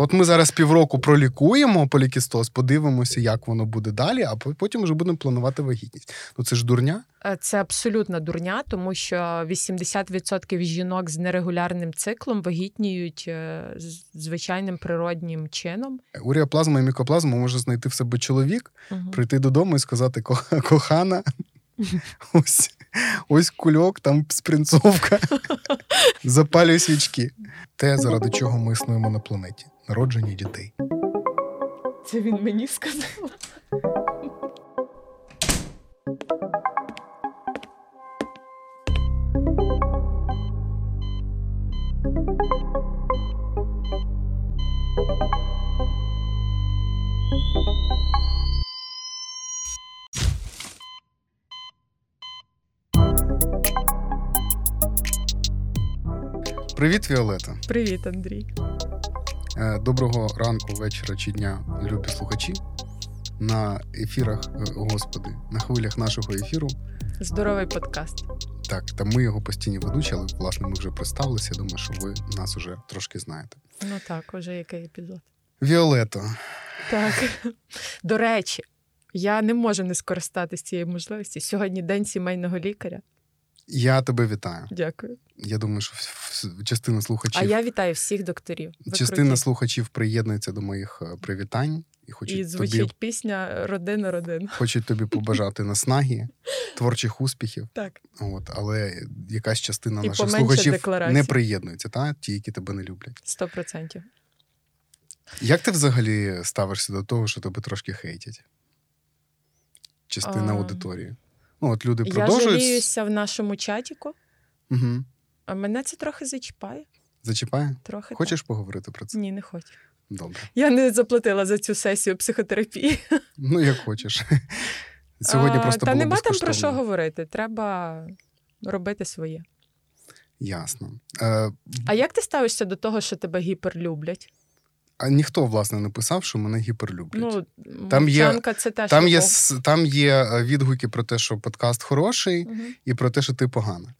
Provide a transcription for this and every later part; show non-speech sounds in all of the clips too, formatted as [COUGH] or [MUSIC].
От ми зараз півроку пролікуємо полікістоз, подивимося, як воно буде далі, а потім вже будемо планувати вагітність. Ну це ж дурня. Е, це абсолютна дурня, тому що 80% жінок з нерегулярним циклом вагітніють е, звичайним природнім чином. Уріоплазма і мікоплазма може знайти в себе чоловік, угу. прийти додому і сказати: кохана, ось ось кульок, там спринцовка, [LAUGHS] запалюй свічки. Те, заради чого ми існуємо на планеті народження дітей. Це він мені сказав. Привіт, Віолета. Привіт, Андрій. Е, доброго ранку, вечора чи дня, любі слухачі. На ефірах, е, господи, на хвилях нашого ефіру. Здоровий подкаст. Так, та ми його постійні ведучі, але власне ми вже представилися. Я думаю, що ви нас уже трошки знаєте. Ну так, уже який епізод. Віолето. Так. До речі, я не можу не скористатися цією можливості. Сьогодні день сімейного лікаря. Я тебе вітаю. Дякую. Я думаю, що частина слухачів. А я вітаю всіх докторів. Ви частина круті. слухачів приєднується до моїх е, привітань і хочуть і звучить тобі... пісня Родина, родина. Хочуть тобі побажати наснаги, творчих успіхів. Так. От, Але якась частина і наших слухачів декларацій. не приєднується, та? ті, які тебе не люблять. Сто процентів. Як ти взагалі ставишся до того, що тебе трошки хейтять? Частина а... аудиторії. Ну, от люди продовжують... Я жаліюся в нашому чатіку. Угу. А мене це трохи зачіпає. Зачіпає? Трохи Хочеш так. поговорити про це? Ні, не хочу. Добре. Я не заплатила за цю сесію психотерапії. Ну, як хочеш. [LAUGHS] Сьогодні просто Та було нема там про що говорити. Треба робити своє. Ясно. Е... А як ти ставишся до того, що тебе гіперлюблять? А ніхто, власне, не писав, що мене гіперлюблять. Ну, там є, це теж там є, там є е, відгуки про те, що подкаст хороший, угу. і про те, що ти погана.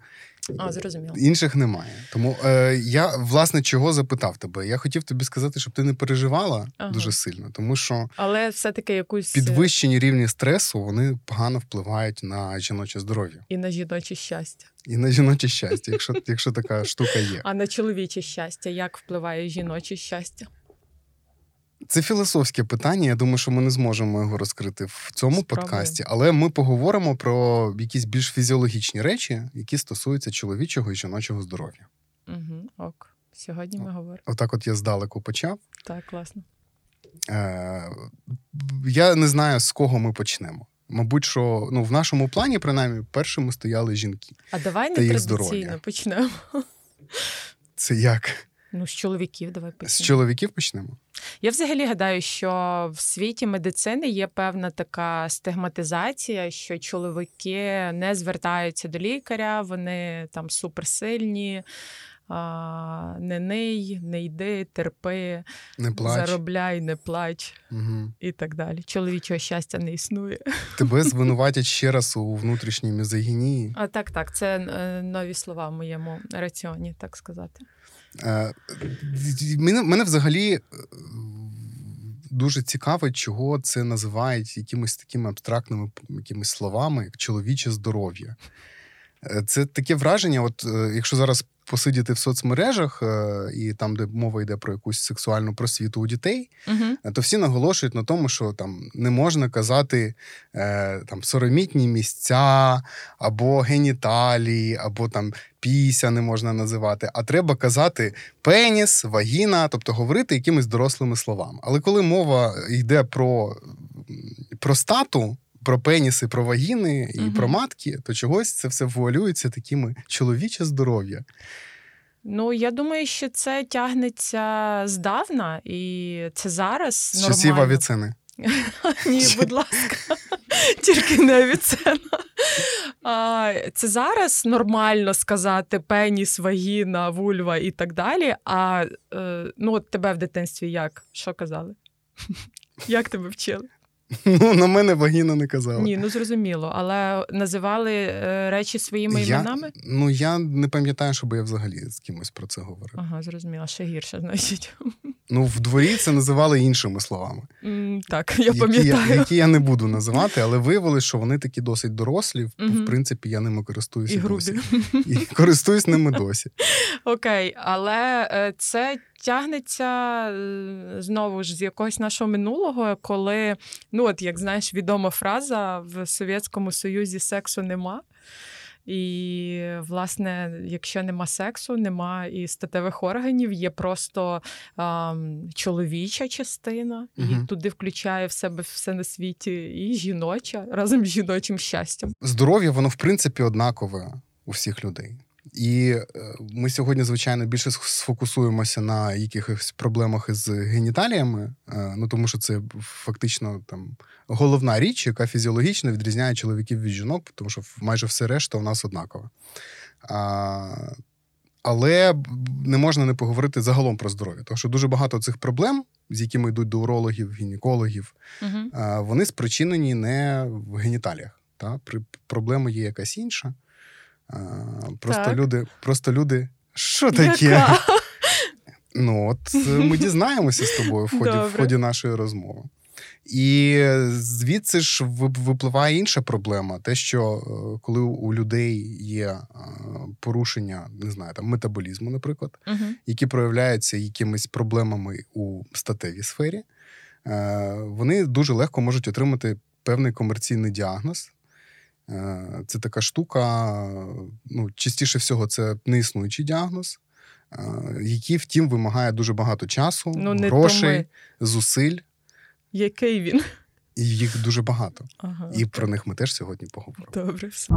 А, зрозуміло. Інших немає. Тому е, я власне чого запитав тебе. Я хотів тобі сказати, щоб ти не переживала ага. дуже сильно, тому що але все-таки якусь е, підвищені рівні стресу вони погано впливають на жіноче здоров'я і на жіноче щастя. І на жіноче щастя, якщо якщо така штука є. А на чоловіче щастя, як впливає жіноче щастя? Це філософське питання. Я думаю, що ми не зможемо його розкрити в цьому Спробуємо. подкасті, але ми поговоримо про якісь більш фізіологічні речі, які стосуються чоловічого і жіночого здоров'я. Угу, Ок, сьогодні ми говоримо. Отак, от я здалеку почав. Так, класно. Е, Я не знаю, з кого ми почнемо. Мабуть, що ну, в нашому плані, принаймні, першими стояли жінки. А давай не традиційно почнемо. Це як? Ну, з чоловіків давай почнемо. З чоловіків почнемо. Я взагалі гадаю, що в світі медицини є певна така стигматизація, що чоловіки не звертаються до лікаря, вони там суперсильні. А, Не ний, не йди, терпи, не плач. заробляй, не плач угу. і так далі. Чоловічого щастя не існує. Тебе [LAUGHS] звинуватять ще раз у внутрішній мізогінії. А так, так. Це е, нові слова в моєму раціоні, так сказати. Е, мене, мене взагалі е, дуже цікаво, чого це називають якимись такими абстрактними якимись словами, як чоловіче здоров'я. Е, це таке враження, от якщо зараз посидіти в соцмережах, е, і там, де мова йде про якусь сексуальну просвіту у дітей, uh то всі наголошують на тому, що там не можна казати е, там соромітні місця, або геніталії, або там піся не можна називати, а треба казати пеніс, вагіна, тобто говорити якимись дорослими словами. Але коли мова йде про простату, про пеніси, про вагіни і uh про матки, то чогось це все вуалюється такими чоловіче здоров'я. Ну, я думаю, що це тягнеться здавна, і це зараз. Нормально. часів авіцини. [LAUGHS] Ні, будь ласка, [LAUGHS] тільки не авіцена. Це зараз нормально сказати пеніс, вагіна, вульва і так далі. А е, ну, от тебе в дитинстві як? Що казали? [LAUGHS] Як тебе вчили? [LAUGHS] Ну, на мене вагіна не казали. Ні, ну зрозуміло, але називали е, речі своїми я, іменами? Ну, я не пам'ятаю, щоб я взагалі з кимось про це говорив. Ага, зрозуміло, ще гірше, значить. [LAUGHS] Ну, в дворі це називали іншими словами. Mm, так, я які пам'ятаю. Я, які я не буду називати, але виявилось, що вони такі досить дорослі. В, в принципі, я ними користуюся. І грубі. досі. [LAUGHS] І користуюсь ними досі. Окей, але е, це тягнеться е, знову ж з якогось нашого минулого, коли, ну от як знаєш, відома фраза в Совєтському Союзі сексу нема. І, власне, якщо нема сексу, нема і статевих органів, є просто а, чоловіча частина, і Мгм. туди включає в себе все на світі, і жіноча разом з жіночим щастям. Здоров'я, воно в принципі однакове у всіх людей. І е, ми сьогодні, звичайно, більше сфокусуємося на якихось проблемах із геніталіями, е, ну тому що це фактично там головна річ, яка фізіологічно відрізняє чоловіків від жінок, тому що майже все решта у нас однакове. А, але не можна не поговорити загалом про здоров'я, тому що дуже багато цих проблем, з якими йдуть до урологів, гінекологів, Угу. вони спричинені не в геніталіях. Та? При, проблема є якась інша. А, просто, Так. люди, просто люди. Що таке? [LAUGHS] Ну, от е, ми дізнаємося з тобою в ході, в ході нашої розмови. І звідси ж випливає інша проблема: те, що е, коли у людей є е, порушення, не знаю, там метаболізму, наприклад, Угу. які проявляються якимись проблемами у статевій сфері, е, вони дуже легко можуть отримати певний комерційний діагноз. Е, Це така штука, ну, частіше всього, це неіснуючий діагноз, е, який, втім, вимагає дуже багато часу, Ну, не грошей, томи. зусиль, Який він? і їх дуже багато. Ага, І про них ми теж сьогодні поговоримо. Добре, все.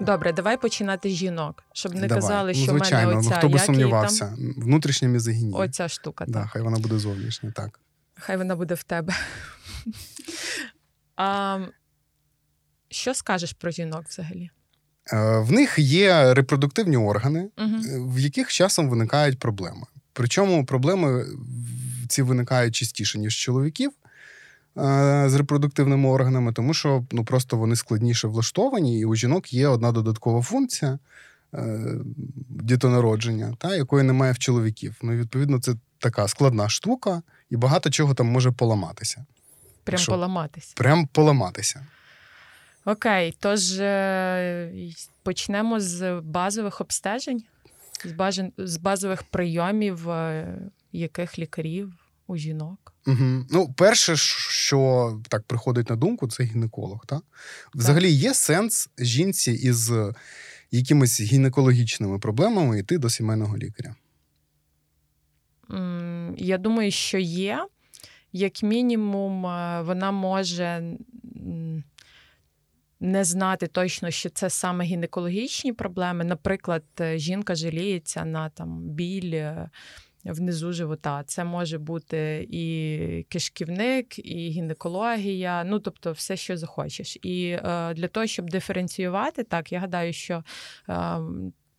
Добре, давай починати з жінок, щоб не Давай. казали, ну, що в звичайно, мене ну, хто би сумнівався. там, Внутрішня мізогінія. оця штука. Да, так. хай вона буде зовнішня, так. Хай вона буде в тебе. [LAUGHS] а, що скажеш про жінок взагалі? Е, В них є репродуктивні органи, Угу. в яких часом виникають проблеми. Причому проблеми ці виникають частіше, ніж чоловіків е, з репродуктивними органами, тому що ну, просто вони складніше влаштовані, і у жінок є одна додаткова функція е, дітонародження, та, якої немає в чоловіків. Ну, відповідно, це така складна штука, і багато чого там може поламатися. Прям Що? поламатись. Прям поламатися. Окей, тож е, почнемо з базових обстежень, з, бажан- з базових прийомів, е, яких лікарів у жінок. Угу. Ну, перше, що так приходить на думку, це гінеколог. Так? Взагалі є сенс жінці із якимись гінекологічними проблемами йти до сімейного лікаря. Я думаю, що є. Як мінімум, е, вона може не знати точно, що це саме гінекологічні проблеми. Наприклад, е, жінка жаліється на там біль е, внизу живота. Це може бути і кишківник, і гінекологія, ну тобто все, що захочеш. І е, для того, щоб диференціювати, так я гадаю, що. е,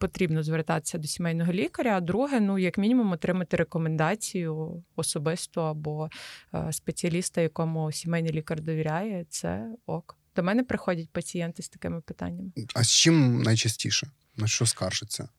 Потрібно звертатися до сімейного лікаря. А друге, ну як мінімум, отримати рекомендацію особисто або е, спеціаліста, якому сімейний лікар довіряє. Це ок. До мене приходять пацієнти з такими питаннями. А з чим найчастіше? На що скаржиться?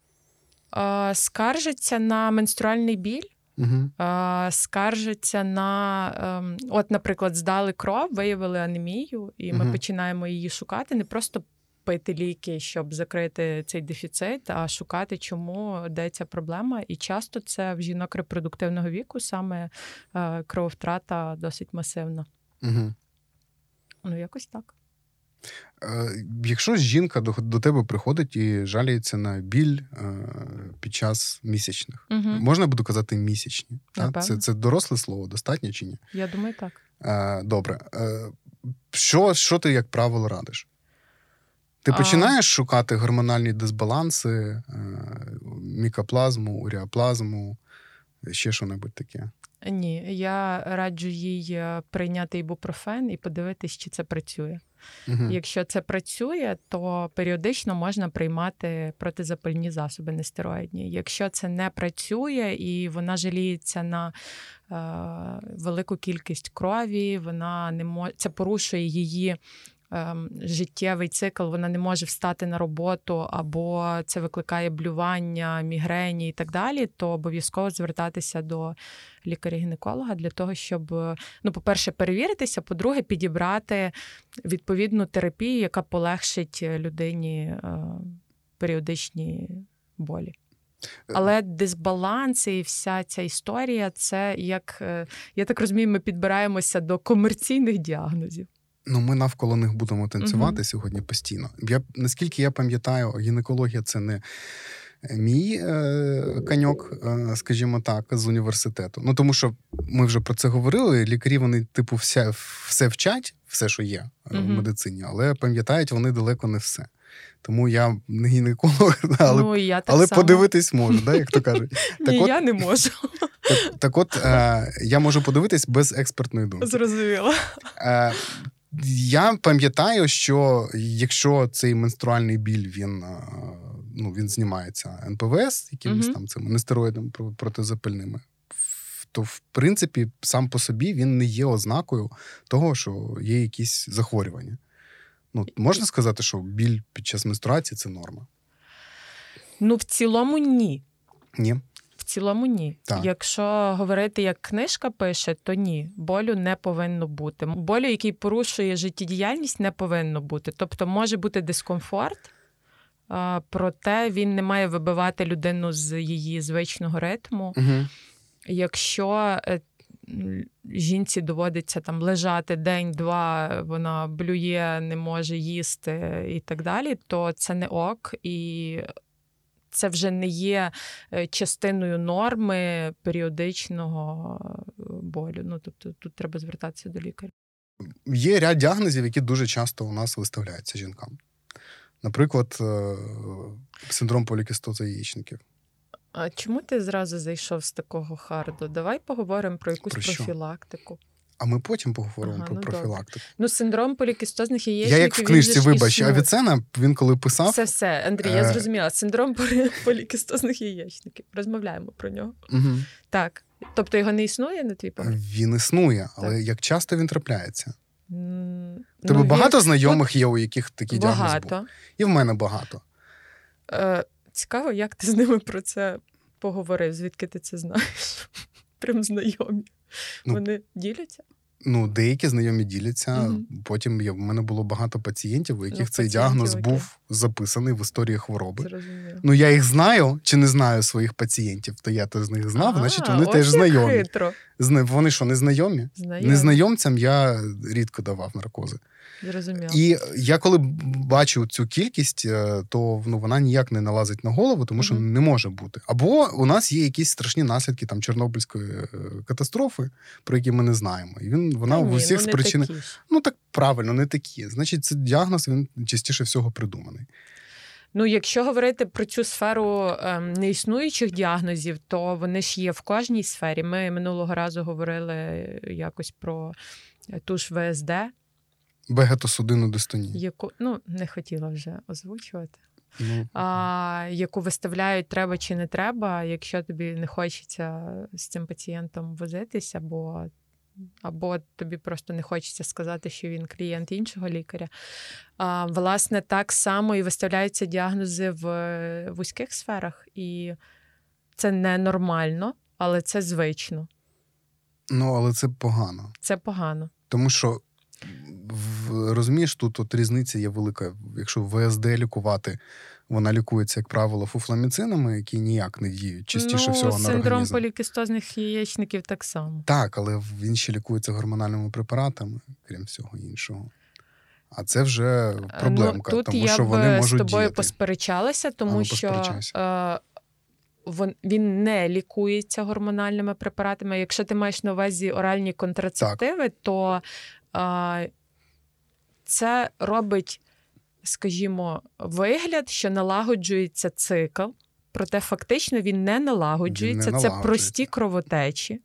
Е, Скаржаться на менструальний біль. Угу. е, Скаржиться на, ем, от, наприклад, здали кров, виявили анемію, і ми Мгм. починаємо її шукати, не просто пити ліки, щоб закрити цей дефіцит, а шукати, чому де ця проблема. І часто це в жінок репродуктивного віку саме е, крововтрата досить масивна. Угу. Ну, якось так. Е, якщо жінка до, до тебе приходить і жаліється на біль е, під час місячних, Угу. можна буду казати місячні? Та? Це, це доросле слово, достатньо чи ні? Я думаю, так. Е, добре. Е, що, що ти, як правило, радиш? Ти А. починаєш шукати гормональні дисбаланси, е, мікоплазму, уріаплазму, ще що-небудь таке. Ні, я раджу їй е, прийняти ібупрофен і подивитись, чи це працює. Угу. Якщо це працює, то періодично можна приймати протизапальні засоби нестероїдні. Якщо це не працює і вона жаліється на е, велику кількість крові, вона не може це порушує її життєвий цикл, вона не може встати на роботу, або це викликає блювання, мігрені і так далі, то обов'язково звертатися до лікаря-гінеколога для того, щоб, ну, по-перше, перевіритися, по-друге, підібрати відповідну терапію, яка полегшить людині е, періодичні болі. Е, Але дисбаланс і вся ця історія, це як е, я так розумію, ми підбираємося до комерційних діагнозів. Ну, ми навколо них будемо танцювати uh-huh. сьогодні постійно. Я наскільки я пам'ятаю, гінекологія це не мій е, каньок, е, скажімо так, з університету. Ну тому що ми вже про це говорили. Лікарі вони, типу, все все вчать, все, що є uh-huh. в медицині, але пам'ятають вони далеко не все. Тому я не гінеколог, [LAUGHS] але ну, я так але само. подивитись можу, да, як то кажуть. [LAUGHS] Так Ні, от, я не можу. Так, так от е, я можу подивитись без експертної думки. Зрозуміло. Е, я пам'ятаю, що якщо цей менструальний біль він ну, він знімається НПВС, якимись mm-hmm. там цими нестероїдами протизапальними, то в принципі сам по собі він не є ознакою того, що є якісь захворювання. Ну, Можна сказати, що біль під час менструації це норма? Ну, в цілому, ні. Ні цілому ні. Так. Якщо говорити, як книжка пише, то ні, болю не повинно бути. Болю, який порушує життєдіяльність, не повинно бути. Тобто може бути дискомфорт, проте він не має вибивати людину з її звичного ритму. Угу. Якщо е, жінці доводиться там лежати день-два, вона блює, не може їсти і так далі, то це не ок. І це вже не є е, частиною норми періодичного е, болю. Ну тобто тут треба звертатися до лікаря. Є ряд діагнозів, які дуже часто у нас виставляються жінкам. Наприклад, е, синдром полікістоза яєчників. А чому ти зразу зайшов з такого харду? Давай поговоримо про якусь про профілактику. А ми потім поговоримо ага, про ну, профілактику. Ну, синдром полікістозних яєчників... Я як в книжці, вибач, Авіцена, він коли писав. Все, все, Андрій, я е, зрозуміла. Синдром полікістозних яєчників. Розмовляємо про нього. Угу. Так. Тобто його не існує на твій погляд? Він існує, але так. як часто він трапляється? Mm, Тебе ну, багато він... знайомих є, у яких такі діагнози були? І в мене багато. Е, Цікаво, як ти з ними про це поговорив? Звідки ти це знаєш? [LAUGHS] Прям знайомі. Ну, Вони діляться? Ну, деякі знайомі діляться. Угу. Потім я, в мене було багато пацієнтів, у яких ну, цей діагноз окей. був записаний в історії хвороби. Зрозуміло. Ну, я їх знаю чи не знаю своїх пацієнтів, то я то з них знав, а, значить вони теж знайомі. Хитро. Вони що, не знайомі? знайомі? Незнайомцям я рідко давав наркози. Зрозуміло. І я коли бачу цю кількість, е, то ну, вона ніяк не налазить на голову, тому що mm-hmm. не може бути. Або у нас є якісь страшні наслідки там Чорнобильської е, катастрофи, про які ми не знаємо. І він вона в усіх ну, спричинах. Ну так правильно, не такі. Значить, цей діагноз він частіше всього придуманий. Ну, якщо говорити про цю сферу ем, неіснуючих діагнозів, то вони ж є в кожній сфері. Ми минулого разу говорили якось про ту ж ВСД. Вегетосудинну дистонію. Яку ну не хотіла вже озвучувати. Ну, а, Яку виставляють треба чи не треба, якщо тобі не хочеться з цим пацієнтом возитися, або або тобі просто не хочеться сказати, що він клієнт іншого лікаря. А, Власне, так само і виставляються діагнози в вузьких сферах, і це ненормально, але це звично. Ну, але це погано. Це погано. Тому що розумієш, тут от різниця є велика. Якщо ВСД лікувати, вона лікується, як правило, фуфламіцинами, які ніяк не діють частіше ну, всього на організм. Синдром полікістозних яєчників так само. Так, але він ще лікується гормональними препаратами, крім всього іншого. А це вже е, проблемка, ну, тут тому я що вони можуть з тобою діяти. посперечалася, тому а, що е, він не лікується гормональними препаратами. Якщо ти маєш на увазі оральні контрацептиви, так. то це робить, скажімо, вигляд, що налагоджується цикл, проте фактично він не налагоджується. Він не Це прості кровотечі.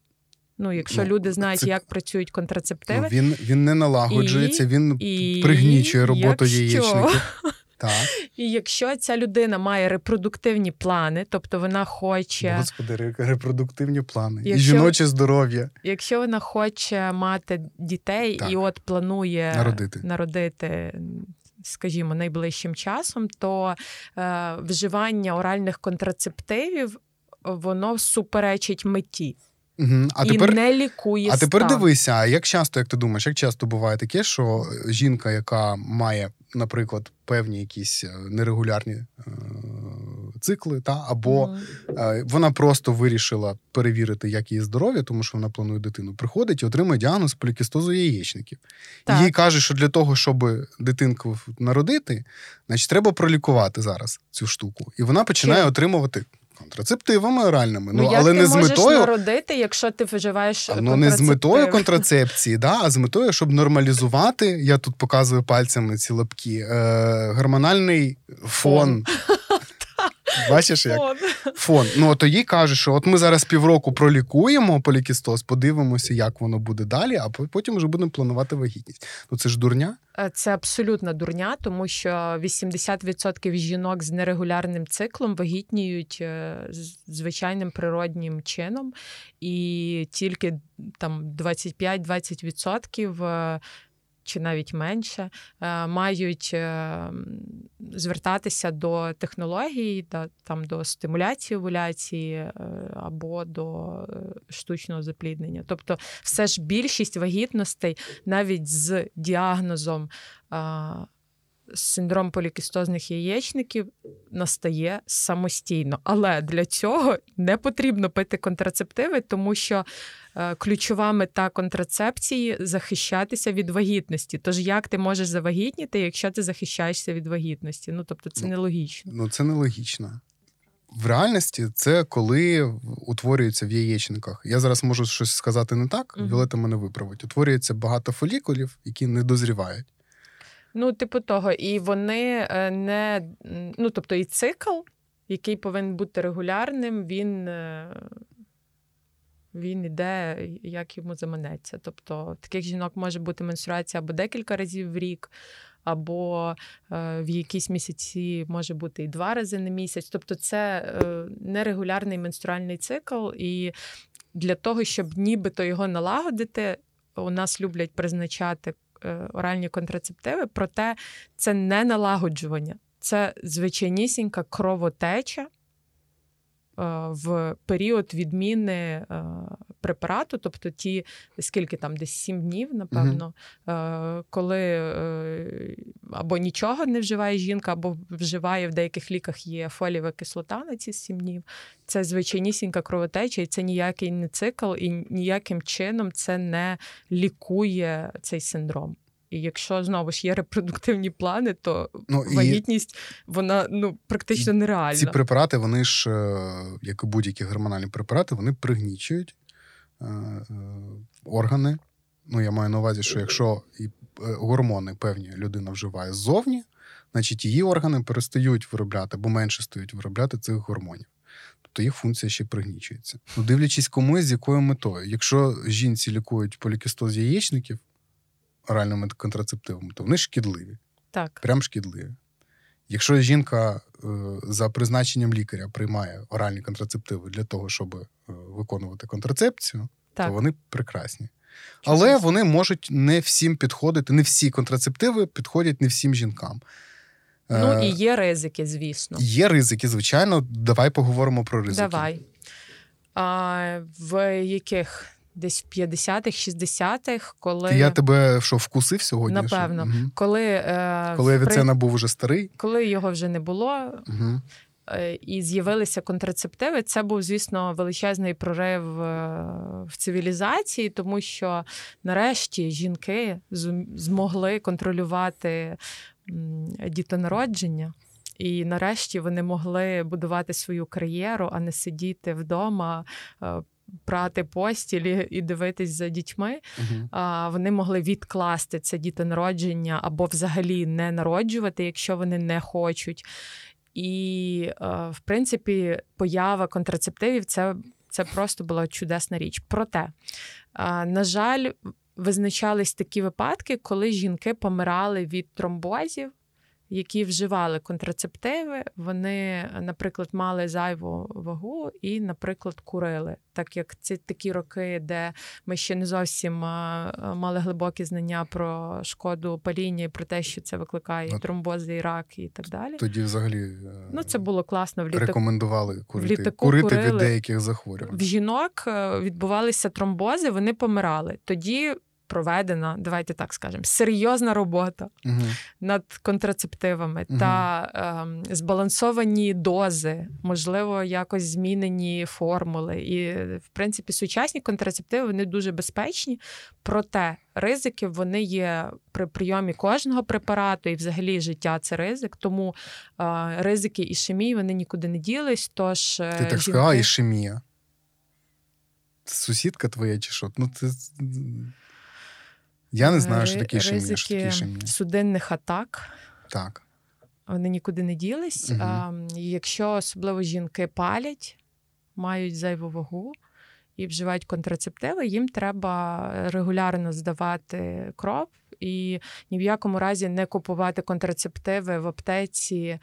Ну, якщо Ну, люди знають, це- як працюють контрацептиви, Ну, він, він не налагоджується, І- він і пригнічує роботу якщо- яєчників. [LAUGHS] Так. і якщо ця людина має репродуктивні плани, тобто вона хоче, Господи, репродуктивні плани. І жіноче здоров'я. якщо вона хоче мати дітей Так. і от планує Народити. народити, скажімо, найближчим часом, то е, вживання оральних контрацептивів воно суперечить меті Угу. А і тепер, не лікує а тепер стан. дивися, а як часто, як ти думаєш, як часто буває таке, що жінка, яка має, наприклад, певні якісь е, нерегулярні е, цикли, та, або Мгм. Е, Вона просто вирішила перевірити, як її здоров'я, тому що вона планує дитину. Приходить і отримує діагноз полікістозу яєчників. Так. Їй каже, що для того, щоб дитинку народити, значить, треба пролікувати зараз цю штуку. І вона починає Чим? отримувати контрацептивами оральними. Ну, ну але не з можеш метою. народити, якщо ти вживаєш Ну, не з метою контрацепції, да, а з метою, щоб нормалізувати, я тут показую пальцями ці лапки, е, гормональний фон. Бачиш, як? Фон. Ну то їй каже, що от ми зараз півроку пролікуємо полікістоз, подивимося, як воно буде далі, а потім вже будемо планувати вагітність. Ну це ж дурня. Е, Це абсолютна дурня, тому що 80% жінок з нерегулярним циклом вагітніють е, звичайним природнім чином, і тільки там 25-20% е, чи навіть менше е, мають е, звертатися до технологій, да, там до стимуляції овуляції е, або до штучного запліднення. Тобто, все ж більшість вагітностей навіть з діагнозом синдром полікістозних яєчників настає самостійно. Але для цього не потрібно пити контрацептиви, тому що ключова мета контрацепції захищатися від вагітності. Тож як ти можеш завагітніти, якщо ти захищаєшся від вагітності? Ну тобто це Ну, нелогічно. Ну це нелогічно. В реальності це коли утворюється в яєчниках. Я зараз можу щось сказати не так. Віолета мене виправить. Утворюється багато фолікулів, які не дозрівають. Ну, типу того, і вони е, не ну, тобто, і цикл, який повинен бути регулярним, він, е, він іде, як йому заманеться. Тобто, таких жінок може бути менструація або декілька разів в рік, або е, в якісь місяці може бути і два рази на місяць. Тобто, це е, нерегулярний менструальний цикл, і для того, щоб нібито його налагодити, у нас люблять призначати е, оральні контрацептиви, проте це не налагоджування, це звичайнісінька кровотеча. Е, В період відміни е, препарату, тобто ті, скільки там, десь 7 днів, напевно, е, коли або нічого не вживає жінка, або вживає в деяких ліках є фолієва кислота на ці 7 днів. Це звичайнісінька кровотеча, і це ніякий не цикл, і ніяким чином це не лікує цей синдром. І якщо знову ж є репродуктивні плани, то Ну, і вагітність вона ну практично нереальна. ці препарати, вони ж, е, як і будь-які гормональні препарати, вони пригнічують е, е, органи. Ну, я маю на увазі, що якщо і е, гормони певні людина вживає ззовні, значить її органи перестають виробляти або менше стають виробляти цих гормонів. Тобто їх функція ще пригнічується. Ну, дивлячись кому і з якою метою. Якщо жінці лікують полікістоз яєчників оральними контрацептивами, то вони шкідливі, Так, прям шкідливі. Якщо жінка е, за призначенням лікаря приймає оральні контрацептиви для того, щоб е, виконувати контрацепцію, так. то вони прекрасні. Але вони можуть не всім підходити, не всі контрацептиви підходять не всім жінкам. Ну Е, і є ризики, звісно. Є ризики, звичайно. Давай поговоримо про ризики. Давай. А, в яких? Десь в 50-х, 60-х, коли, Я тебе що, вкусив сьогодні? Напевно. Що? Мгм. коли, е, Коли при- Авіцена був уже старий. коли його вже не було, Угу. і з'явилися контрацептиви, це був, звісно, величезний прорив е, в цивілізації, тому що нарешті жінки змогли контролювати дітонародження. І нарешті вони могли будувати свою кар'єру, а не сидіти вдома, е, прати постілі і дивитись за дітьми. Угу. А, Вони могли відкласти це дітонародження або взагалі не народжувати, якщо вони не хочуть. І, е, в принципі, поява контрацептивів це це просто була чудесна річ. Проте, на жаль, визначались такі випадки, коли жінки помирали від тромбозів які вживали контрацептиви, вони, наприклад, мали зайву вагу і, наприклад, курили. Так як це такі роки, де ми ще не зовсім мали глибокі знання про шкоду паління і про те, що це викликає тромбози і рак, і так далі. Тоді, взагалі, е, ну це було класно в літаку. Рекомендували курити, в літаку курити курили. від деяких захворювань. В жінок е, відбувалися тромбози, вони помирали. Тоді проведена, давайте так скажемо, серйозна робота угу. над контрацептивами угу. та е, збалансовані дози, можливо, якось змінені формули. І, в принципі, сучасні контрацептиви вони дуже безпечні, проте ризики вони є при прийомі кожного препарату, і взагалі життя це ризик. Тому е, ризики ішемії вони нікуди не ділись. Тож е, ти так жінки... сказала, ішемія. Сусідка твоя чи що? Ну, це я не знаю, що таке ішемія. Що таке ішемія. судинних атак. Так. Вони нікуди не ділись. Угу. А, Якщо особливо жінки палять, мають зайву вагу і вживають контрацептиви, їм треба регулярно здавати кров і ні в якому разі не купувати контрацептиви в аптеці,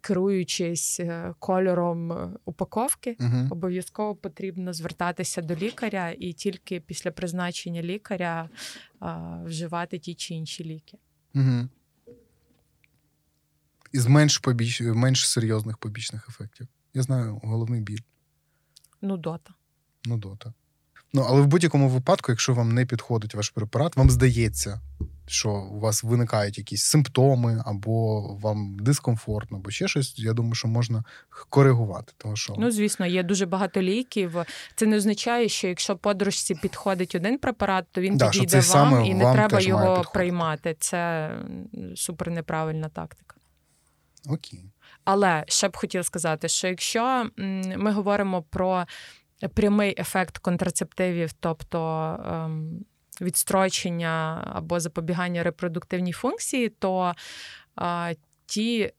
керуючись е, кольором упаковки. Угу. Обов'язково потрібно звертатися до лікаря і тільки після призначення лікаря вживати ті чи інші ліки. Угу. Із менш побіч... менш серйозних побічних ефектів. Я знаю головний біль. Нудота. Нудота. Ну, але в будь-якому випадку, якщо вам не підходить ваш препарат, вам здається, що у вас виникають якісь симптоми, або вам дискомфортно, або ще щось. Я думаю, що можна коригувати. Тому що ну звісно, є дуже багато ліків. Це не означає, що якщо подружці підходить один препарат, то він да, підійде вам і не вам треба його приймати. Це супер неправильна тактика. Окей. Але ще б хотіла сказати, що якщо ми говоримо про прямий ефект контрацептивів, тобто ем, відстрочення або запобігання репродуктивній функції, то ті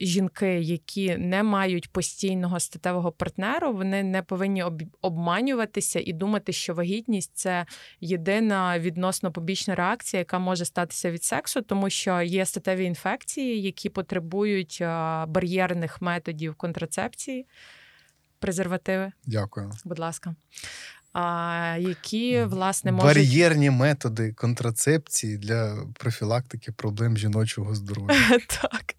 жінки, які не мають постійного статевого партнеру, вони не повинні обманюватися і думати, що вагітність це єдина відносно побічна реакція, яка може статися від сексу, тому що є статеві інфекції, які потребують бар'єрних методів контрацепції презервативи. Дякую. Будь ласка. А, Які власне можуть... бар'єрні методи контрацепції для профілактики проблем жіночого здоров'я. [LAUGHS] Так.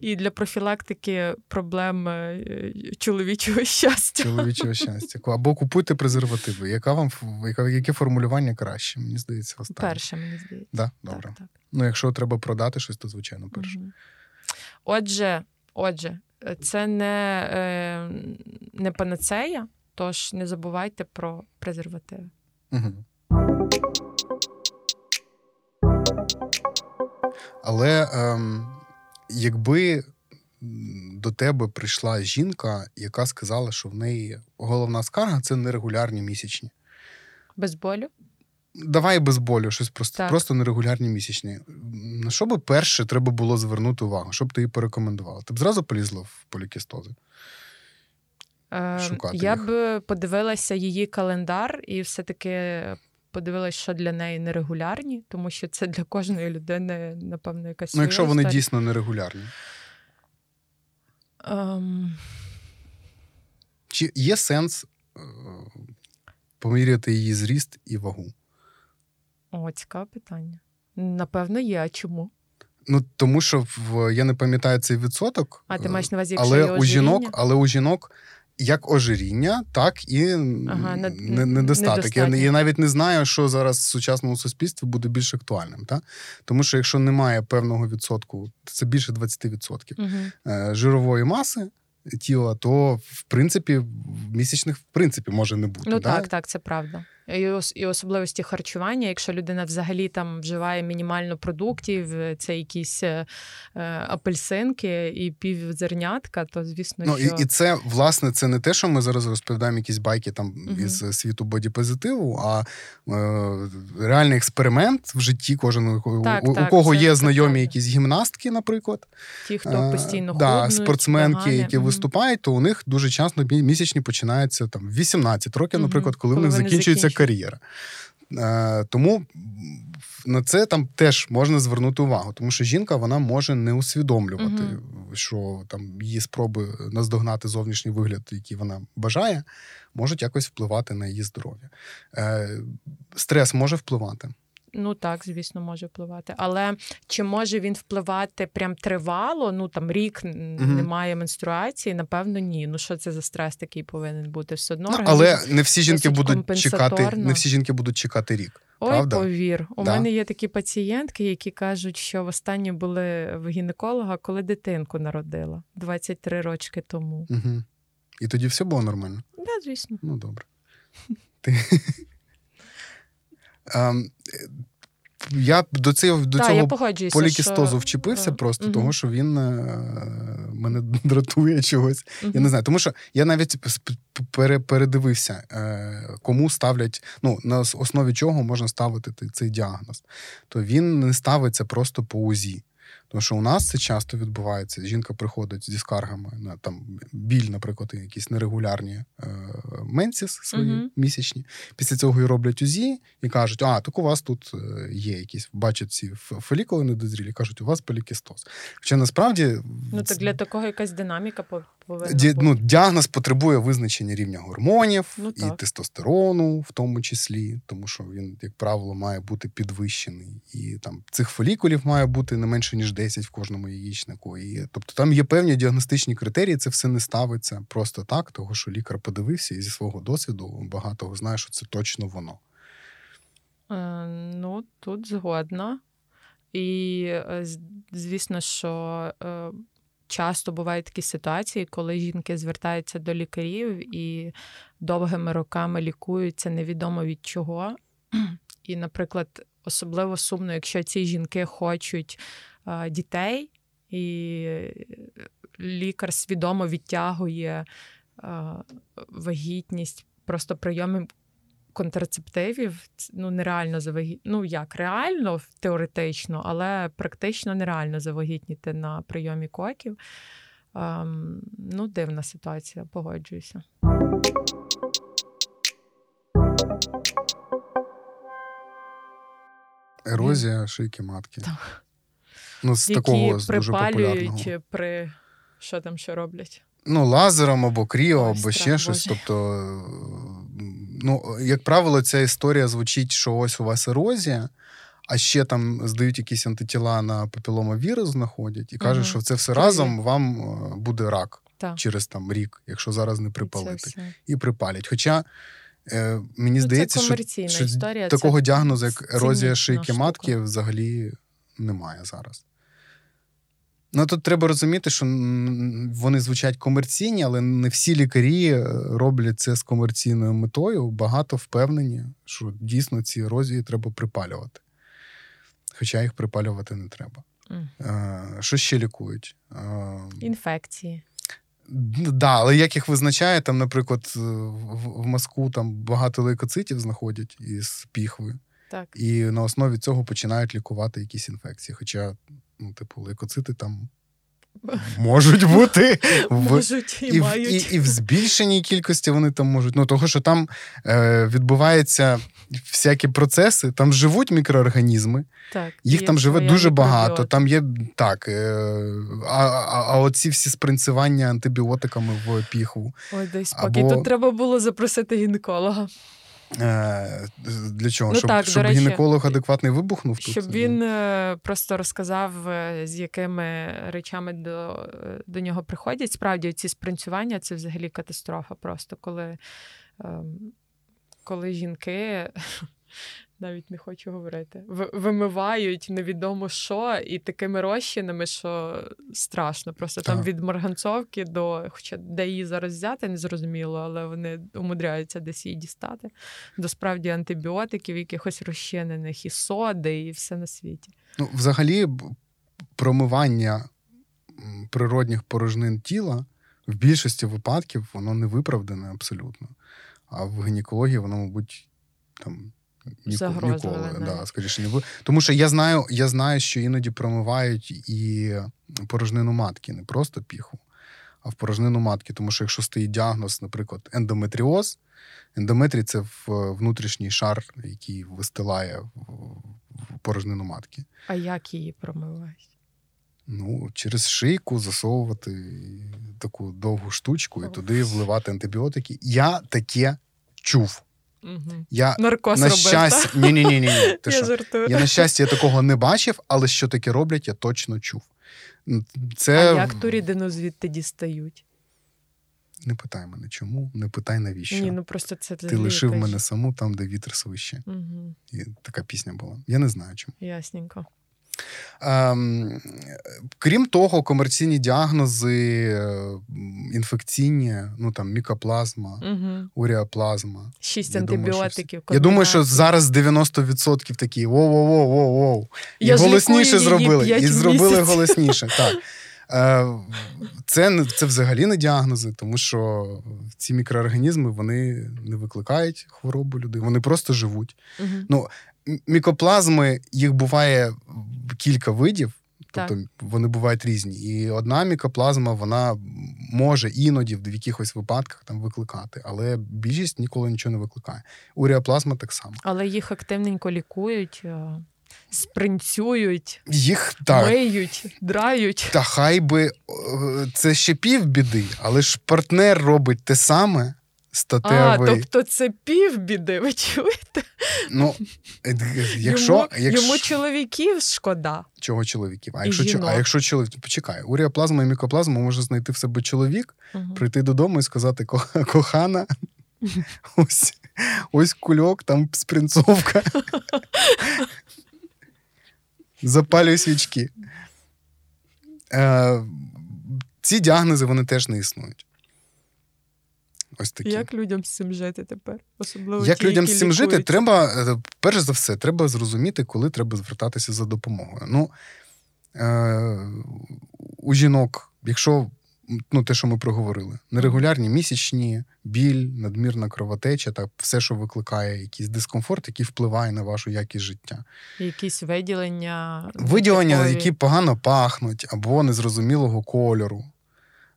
І для профілактики проблем е, чоловічого щастя. Чоловічого щастя. Або купуйте презервативи. Яка вам яка, яке формулювання краще? Мені здається, останнє. Перше, мені здається. Да? Добре. Так, так. Ну, якщо треба продати щось, то звичайно перше. Угу. Отже, отже, це не, е, не панацея, тож не забувайте про презервативи. Угу. Але ем, якби до тебе прийшла жінка, яка сказала, що в неї головна скарга це нерегулярні місячні. Без болю? Давай без болю, щось просто просто нерегулярні місячні. На що би перше треба було звернути увагу? Що б ти їй порекомендувала? Ти б зразу полізла в полікістози? Е, Шукати Я їх? б подивилася її календар і все-таки подивилася, що для неї нерегулярні, тому що це для кожної людини, напевно, якась. Ну, якщо вони історія. дійсно нерегулярні. Um... Чи є сенс е, поміряти її зріст і вагу? О, цікаве питання. Напевно, є. А чому? Ну тому що в я не пам'ятаю цей відсоток, а ти маєш на увазі, якщо але є у жінок, але у жінок як ожиріння, так і ага, недостаток. Я, я навіть не знаю, що зараз в сучасному суспільстві буде більш актуальним. Так? Тому що якщо немає певного відсотку, це більше 20% угу. жирової маси тіла, то в принципі місячних в принципі може не бути. Ну так, так, це правда. І особливості харчування. Якщо людина взагалі там вживає мінімально продуктів, це якісь е, апельсинки і півзернятка, то звісно, ну, що... і, і це власне це не те, що ми зараз розповідаємо якісь байки там uh із світу бодіпозитиву, а е, реальний експеримент в житті кожен так, у, так, у кого є знайомі так. якісь гімнастки, наприклад, ті, хто постійно е, да, спортсменки, вагани. які uh виступають, то у них дуже часто місячні починаються там 18 років, наприклад, коли, коли в них закінчується кар'єра. Е, тому на це там теж можна звернути увагу, тому що жінка вона може не усвідомлювати, uh-huh. що там її спроби наздогнати зовнішній вигляд, який вона бажає, можуть якось впливати на її здоров'я. Е, Стрес може впливати. Ну так, звісно, може впливати. Але чи може він впливати прям тривало? Ну там рік угу. немає менструації? Напевно, ні. Ну що це за стрес такий повинен бути? Все одно ну, але не всі жінки будуть чекати, не всі жінки будуть чекати рік. Ой, правда? повір. У да. мене є такі пацієнтки, які кажуть, що востаннє були в гінеколога, коли дитинку народила 23 рочки тому. Угу. І тоді все було нормально? Так, да, звісно. Ну добре. Ти... [LAUGHS] Um, я до цього до да, цього полікістозу що... вчепився просто, угу. тому що він е, мене [LAUGHS] дратує чогось. Угу. Я не знаю, тому що я навіть передивився, е, кому ставлять, ну на основі чого можна ставити цей діагноз. То він не ставиться просто по УЗІ. Тому що у нас це часто відбувається. Жінка приходить зі скаргами на там біль, наприклад, якісь нерегулярні е, менсіс свої uh-huh. місячні. Після цього і роблять УЗІ і кажуть, а так у вас тут е, є якісь, бачать ці фолікули недозрілі, кажуть, у вас полікістоз. Хоча насправді ну так для такого якась динаміка Ді, ну, Діагноз потребує визначення рівня гормонів ну, і тестостерону, в тому числі, тому що він, як правило, має бути підвищений. І там цих фолікулів має бути не менше, ніж 10 в кожному яєчнику. І, Тобто там є певні діагностичні критерії, це все не ставиться просто так, того що лікар подивився і зі свого досвіду багато знає, що це точно воно. Е, ну, тут згодна. І, е, звісно, що. Е, часто бувають такі ситуації, коли жінки звертаються до лікарів і довгими роками лікуються невідомо від чого. І, наприклад, особливо сумно, якщо ці жінки хочуть дітей, і лікар свідомо відтягує вагітність просто прийомом контрацептивів ну нереально завагітніти. Ну як реально теоретично, але практично нереально завагітніти на прийомі коків. Ем, ну, дивна ситуація, погоджуюся. Ерозія шийки матки. Так. Ну, з Які такого з дуже популярного. при що там що роблять? Ну, лазером або кріо, або ще щось. Тобто ну, як правило, ця історія звучить, що ось у вас ерозія, а ще там здають якісь антитіла на папіломавірус, знаходять, і кажуть, угу. що це все разом вам е, буде рак так. через там рік, якщо зараз не припалити, і припалять. Хоча е, мені ну, здається, що, що історія, такого діагнозу, як ерозія шийки матки, взагалі немає зараз. Ну тут треба розуміти, що вони звучать комерційні, але не всі лікарі е, роблять це з комерційною метою. Багато впевнені, що дійсно ці ерозії треба припалювати. Хоча їх припалювати не треба. Mm. Що ще лікують? Інфекції. Так, да, але як їх визначає, там, наприклад, в мозку там багато лейкоцитів знаходять із піхви. Так. І на основі цього починають лікувати якісь інфекції. Хоча ну, типу, лейкоцити там. Можуть бути [LAUGHS] можуть і, і, мають. І, і в збільшеній кількості вони там можуть. Ну, того, що там е, відбуваються всякі процеси, там живуть мікроорганізми, так, їх там живе дуже багато. Там є так. Е, а а, а оці всі спринцювання антибіотиками в піхву. Ой, дай спокій. Або... Тут треба було запросити гінеколога. Е, для чого? Ну, щоб так, щоб речі, гінеколог адекватний вибухнув? Щоб тут? він е, просто розказав, е, з якими речами до до нього приходять. Справді, ці спринцювання це взагалі катастрофа. Просто коли, ем, коли жінки навіть не хочу говорити. В- вимивають невідомо що, і такими розчинами, що страшно. Просто там від марганцовки до, хоча де її зараз взяти, не зрозуміло, але вони умудряються десь її дістати. До справді антибіотиків, якихось розчинених, і соди, і все на світі. Ну, взагалі, промивання природних порожнин тіла в більшості випадків воно не виправдане абсолютно. А в гінекології воно, мабуть, там. Ніко, ніколи, да, скоріше не буде. Тому що я знаю, я знаю, що іноді промивають і порожнину матки, не просто піху, а в порожнину матки. Тому що якщо стоїть діагноз, наприклад, ендометріоз, ендометрій це внутрішній шар, який вистилає в- порожнину матки. А як її промивають? Ну, через шийку засовувати таку довгу штучку і туди вливати антибіотики. Я таке чув. Угу. Я Наркоз на робив, щастя, та? ні, ні. [LAUGHS] Ти Я що? жартую. Я на щастя я такого не бачив, але що таке роблять, я точно чув. Це А як ту рідину звідти дістають? не питай мене, чому, не питай навіщо. Ні, ну просто це Ти лишив мене саму там, де вітер свище. Угу. І така пісня була. Я не знаю чому. Ясненько. Ем, крім того, комерційні діагнози, е, інфекційні, ну там мікоплазма, Угу. уріаплазма. Шість Я думаю, антибіотиків. Я думаю, що зараз 90% такі воу-воу-воу-воу-воу. І голосніше зробили. І зробили місяців. голосніше. Так. Е, Це, це взагалі не діагнози, тому що ці мікроорганізми вони не викликають хворобу людей, вони просто живуть. Мгм. Ну, мікоплазми їх буває кілька видів, тобто Так. вони бувають різні. І одна мікоплазма вона може іноді в якихось випадках там викликати, але більшість ніколи нічого не викликає. Уріаплазма так само. Але їх активненько лікують, е, спринцюють, Їх так. миють, драють. Та хай би е, це ще пів біди, але ж партнер робить те саме А, тобто це півбіди, ви чуєте? Ну, е, якщо, йому, якщо йому чоловіків шкода. чого чоловіків, а І якщо, а якщо чоловік, почекай, уріаплазма і мікоплазма може знайти в себе чоловік, Мгм. прийти додому і сказати: кохана, [LAUGHS] ось, ось кульок, там спринцовка. [LAUGHS] Запалюй свічки. Е, ці діагнози вони теж не існують. Ось такі. Як людям з цим жити тепер? Особливо Як ті, людям з цим жити, треба, е, перш за все, треба зрозуміти, коли треба звертатися за допомогою. Ну, е, у жінок, якщо ну, те, що ми проговорили, нерегулярні місячні, біль, надмірна кровотеча та все, що викликає якийсь дискомфорт, який впливає на вашу якість життя. Якісь виділення. Виділення, типові, які погано пахнуть або незрозумілого кольору.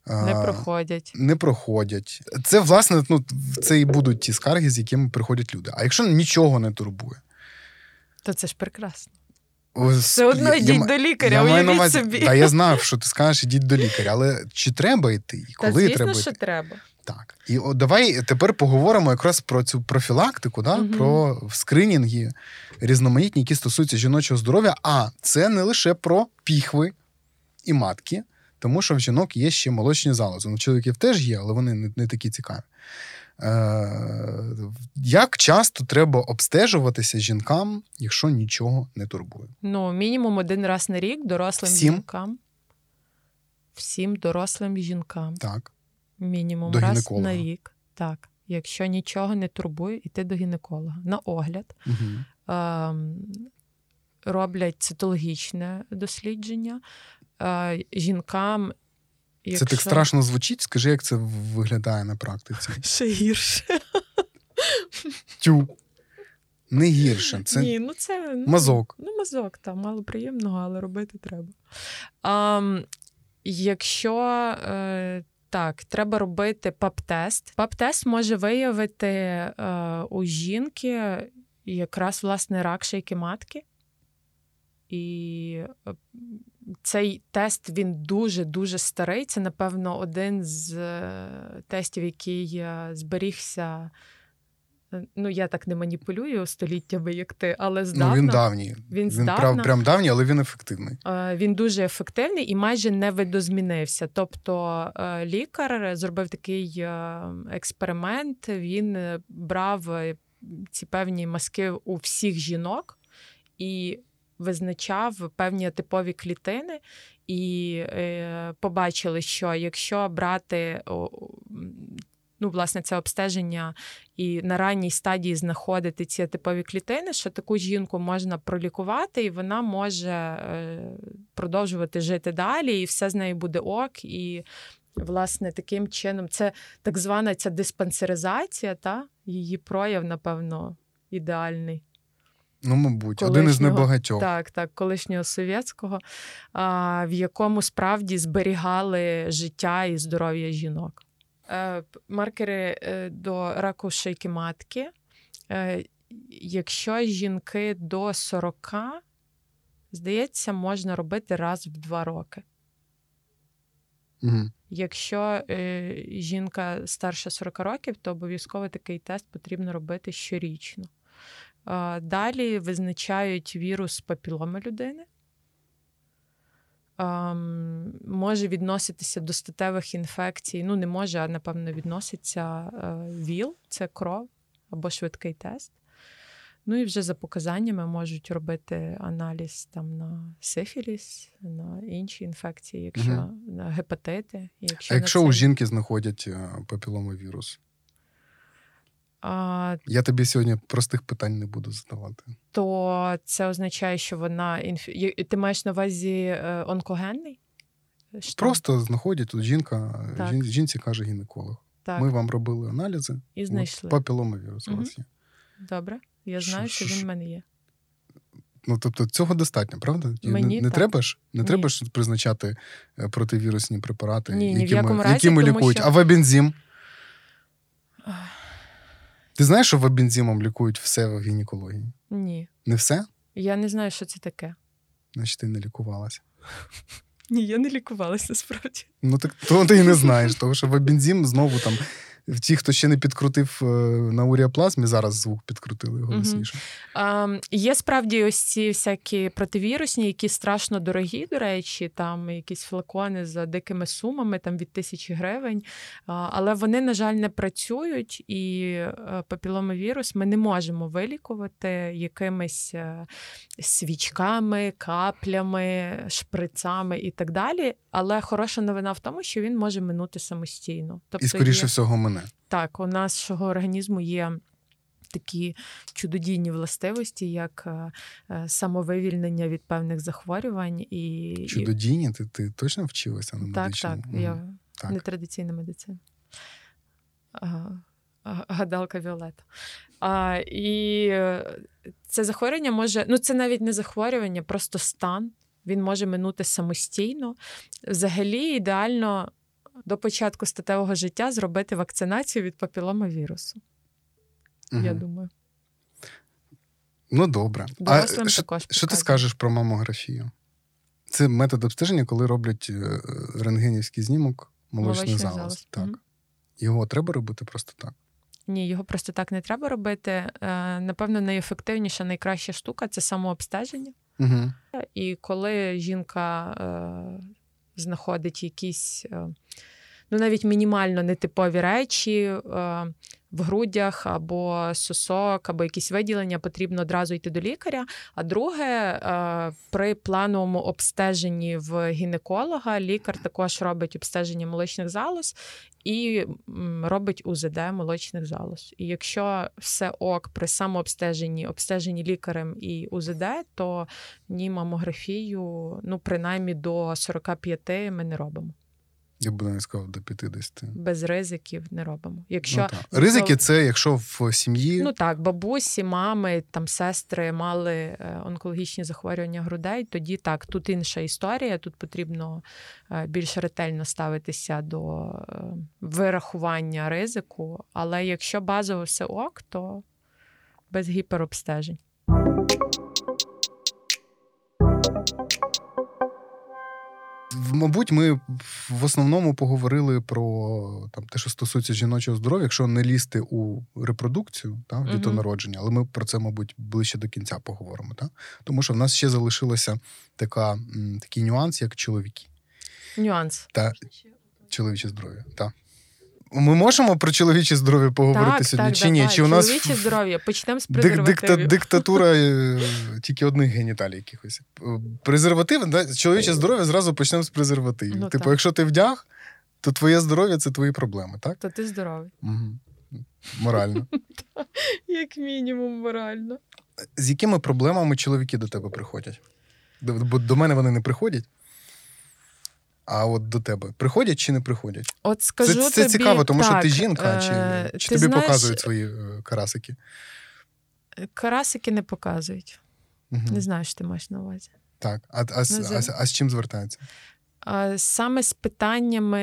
Не проходять. не проходять. Це, власне, ну, це і будуть ті скарги, з якими приходять люди. А якщо нічого не турбує, То це ж прекрасно. Все одно йдіть я, до лікаря, я маю уявіть увазі, собі. Та я знав, що ти скажеш, ідіть до лікаря, але чи треба йти? І Та звісно, треба що треба. Так. І от давай тепер поговоримо якраз про цю профілактику, да? Мгм. про скринінги різноманітні, які стосуються жіночого здоров'я. А це не лише про піхви і матки, тому що в жінок є ще молочні залози. Ну, чоловіків теж є, але вони не, не такі цікаві. Е, як часто треба обстежуватися жінкам, якщо нічого не турбує? Ну, мінімум один раз на рік дорослим Всім? жінкам. Всім дорослим жінкам. Так. Мінімум До раз гінеколога. на рік. Так. Якщо нічого не турбує, іти до гінеколога на огляд. Угу. Ем, роблять цитологічне дослідження. Е, жінкам. Це так страшно звучить. Скажи, як це виглядає на практиці? Ще гірше. Тю. Не гірше. Це Ні, ну це ну, мазок. Ну, мазок, там мало приємного, але робити треба. А, якщо е, так, треба робити ПАП-тест. ПАП-тест може виявити е, у жінки якраз власне рак шийки матки. І е, цей тест він дуже-дуже старий. Це, напевно, один з е, тестів, який зберігся. Е, Ну, я так не маніпулюю століттями, як ти, але здавна. Ну, він давній. Він Він здавна. прям, давній, але він ефективний. Е, Він дуже ефективний і майже не видозмінився. Тобто лікар зробив такий експеримент. Він брав ці певні мазки у всіх жінок і визначав певні типові клітини. І е, побачили, що якщо брати ну, власне, це обстеження і на ранній стадії знаходити ці типові клітини, що таку жінку можна пролікувати, і вона може е, продовжувати жити далі, і все з нею буде ок. І власне таким чином це так звана ця диспансеризація, та її прояв, напевно, ідеальний. Ну, мабуть, один із небагатьох. Так, так, колишнього совєтського, а, в якому справді зберігали життя і здоров'я жінок. Е, маркери е, до раку шийки матки. Е, якщо жінки до 40, здається, можна робити раз в два роки. Угу. Якщо е, жінка старше 40 років, то обов'язково такий тест потрібно робити щорічно. Далі визначають вірус папіломи людини може відноситися до статевих інфекцій. Ну, не може, а напевно, відноситься е, ВІЛ, це кров або швидкий тест. Ну і вже за показаннями можуть робити аналіз там на сифіліс, на інші інфекції, якщо угу. на гепатити. Якщо а якщо це... у жінки знаходять е, папіломовірус? А, Я тобі сьогодні простих питань не буду задавати. То це означає, що вона інф... Ти маєш на увазі е, онкогенний? Штам? Просто знаходять тут жінка, жін... жінці каже гінеколог. Так. Ми вам робили аналізи. І знайшли. Папіломовірус у вас є. Добре, я знаю, що, що він в мене є. Ну, тобто, цього достатньо, правда? Мені Не, не треба ж не ні. треба ж призначати е, противірусні препарати, ні, ні якими, разі, якими лікують. Що... А вабензім? Ти знаєш, що вабензимом лікують все в гінекології? Ні. Не все? Я не знаю, що це таке. Значить, ти не лікувалася. Ні, я не лікувалася справді. Ну так то ти і не знаєш, тому що вабензим знову там ті, хто ще не підкрутив е, на уріаплазмі, зараз звук підкрутили голосніше. А, Є справді ось ці всякі противірусні, які страшно дорогі, до речі, там якісь флакони за дикими сумами, там від тисячі гривень. Але вони, на жаль, не працюють, і е, папіломовірус ми не можемо вилікувати якимись е, свічками, каплями, шприцами і так далі. Але хороша новина в тому, що він може минути самостійно. Тобто, І скоріше є... всього мене. Так, у нашого організму є. Такі чудодійні властивості, як е, е, самовивільнення від певних захворювань і чудодійні? Ти ти точно вчилася на медичному? Так, так. Я так. нетрадиційна медицина. Гадалка Віолета. А, І е, це захворювання може, ну це навіть не захворювання, просто стан. Він може минути самостійно. Взагалі, ідеально до початку статевого життя зробити вакцинацію від папіломавірусу. Угу. Я думаю. Ну, добре. Дорослим а також Що ти скажеш про мамографію? Це метод обстеження, коли роблять е, рентгенівський знімок молочний залоз. залоз. Так. Угу. Його треба робити просто так. Ні, його просто так не треба робити. Е, напевно, найефективніша, найкраща штука це самообстеження. Угу. І коли жінка е, знаходить якісь е, ну навіть мінімально нетипові речі е, в грудях або сосок, або якісь виділення, потрібно одразу йти до лікаря. А друге, е, при плановому обстеженні в гінеколога лікар також робить обстеження молочних залоз і робить УЗД молочних залоз. І якщо все ок при самообстеженні, обстеженні лікарем і УЗД, то ні мамографію, ну принаймні до 45 ми не робимо. Я б не сказав до 50. Без ризиків не робимо. Якщо ну, Ризики це якщо в сім'ї. Ну так, бабусі, мами, там сестри мали е, онкологічні захворювання грудей, тоді так, тут інша історія, тут потрібно е, більш ретельно ставитися до е, вирахування ризику. Але якщо базово все ок, то без гіперобстежень. Мабуть, ми в основному поговорили про там те, що стосується жіночого здоров'я, якщо не лізти у репродукцію та, в дітонародження, але ми про це, мабуть, ближче до кінця поговоримо. Та? Тому що в нас ще залишилося така, такий нюанс, як чоловіки. Нюанс. Та чоловіче здоров'я. Та. Ми можемо про чоловіче здоров'я поговорити так, сьогодні? так, чи ні? Чи у нас Чоловіче здоров'я. Почнемо з дик- презервативів. дикта- диктатура е, тільки одних геніталій якихось. Е, Презерватив, да? чоловіче здоров'я зразу почнемо з презервативів. Ну, типу, так. якщо ти вдяг, то твоє здоров'я це твої проблеми, так? То ти здоровий. Угу. Морально. [LAUGHS] Як мінімум, морально. З якими проблемами чоловіки до тебе приходять? Бо до мене вони не приходять. А от до тебе приходять чи не приходять? От скажу це це тобі, цікаво, тому що ти жінка, чи, е, чи ти тобі знаєш, показують свої е, карасики? Карасики не показують. Угу. Не знаю, що ти маєш на увазі. Так. А, а, Ну, а, за- а з чим звертаються? А Саме з питаннями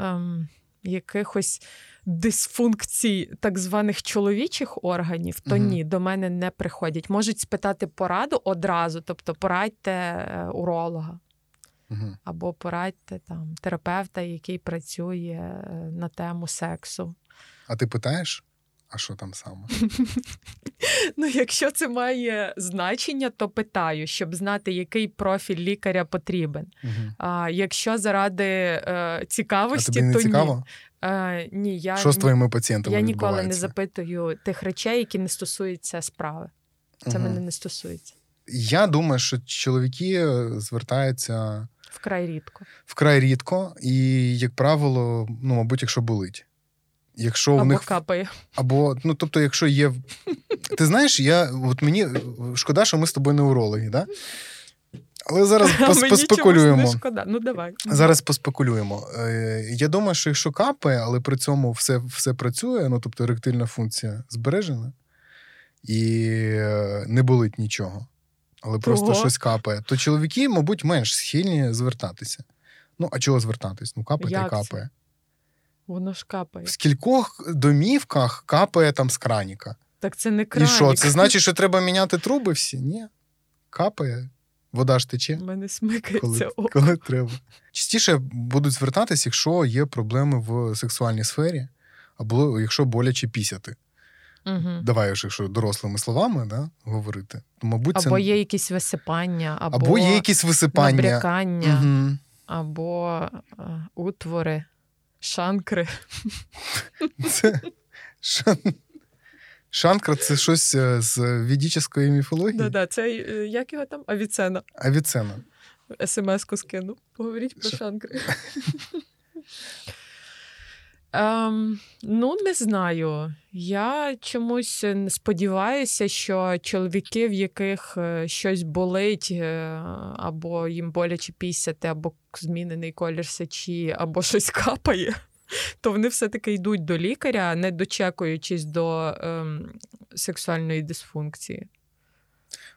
ем, якихось дисфункцій так званих чоловічих органів, то Мгм. ні, до мене не приходять. Можуть спитати пораду одразу, тобто порадьте е, уролога. Угу. Або порадьте там терапевта, який працює е, на тему сексу. А ти питаєш? А що там саме? [LAUGHS] Ну, якщо це має значення, то питаю, щоб знати, який профіль лікаря потрібен. Угу. А якщо заради е, А цікавості, тобі не то цікаво? ні. Е, ні, я, Що з твоїми пацієнтами я ніколи не запитую тих речей, які не стосуються справи. Це Мгм. мене не стосується. Я думаю, що чоловіки е, звертаються Вкрай рідко. вкрай рідко, і, як правило, ну, мабуть, якщо болить. Якщо в Або них капає. Або, ну, тобто, якщо є. [LAUGHS] Ти знаєш, я от мені шкода, що ми з тобою не урологи, да? Але зараз [LAUGHS] А пос- мені поспекулюємо. не шкода. Ну, давай. Зараз поспекулюємо. Е, Я думаю, що якщо капає, але при цьому все, все працює, ну тобто еректильна функція збережена і е, не болить нічого, але просто Ого. щось капає, то чоловіки, мабуть, менш схильні звертатися. Ну, а чого звертатись? Ну, капає та й капає. Воно ж капає. В скількох домівках капає там з краніка. Так це не І що? Це значить, що треба міняти труби всі? Ні. Капає. Вода ж тече, У мене смикається коли, око. коли треба. Частіше будуть звертатись, якщо є проблеми в сексуальній сфері, або якщо боляче пісяти. Угу. Давай, вже, якщо дорослими словами да, говорити, то, мабуть, це Або є якісь висипання, або, або є якісь висипання. набрякання, Угу. або е, утвори, шанкри. [LAUGHS] Це шан... Шанкра це щось е, з ведічної міфології. Да-да, це е, як його там? Авіцена. Авіцена. СМС-ку скину. Поговоріть про Що? шанкри. [LAUGHS] Ем, ну, не знаю. Я чомусь не сподіваюся, що чоловіки, в яких е, щось болить, е, або їм боляче пісяти, або змінений колір сечі, або [LAUGHS] щось капає, то вони все-таки йдуть до лікаря, не дочекуючись до ем, сексуальної дисфункції.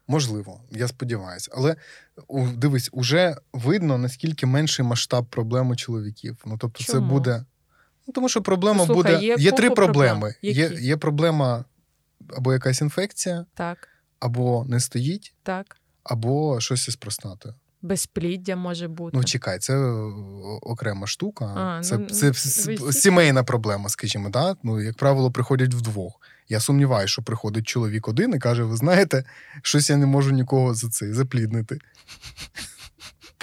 Можливо, я сподіваюся. Але дивись, уже видно, наскільки менший масштаб проблем у чоловіків. Ну, тобто, це буде. Ну, тому що проблема Ну, слухай, буде. є Є, три проблеми. проблем. Є, є проблема або якась інфекція, Так, або не стоїть, так. або щось із простатою. Безпліддя може бути. Ну, чекай, це окрема штука. А, це ну, це ви сімейна проблема, скажімо, да? Ну, як правило, приходять вдвох. Я сумніваюся, що приходить чоловік один і каже: ви знаєте, щось я не можу нікого за це запліднити.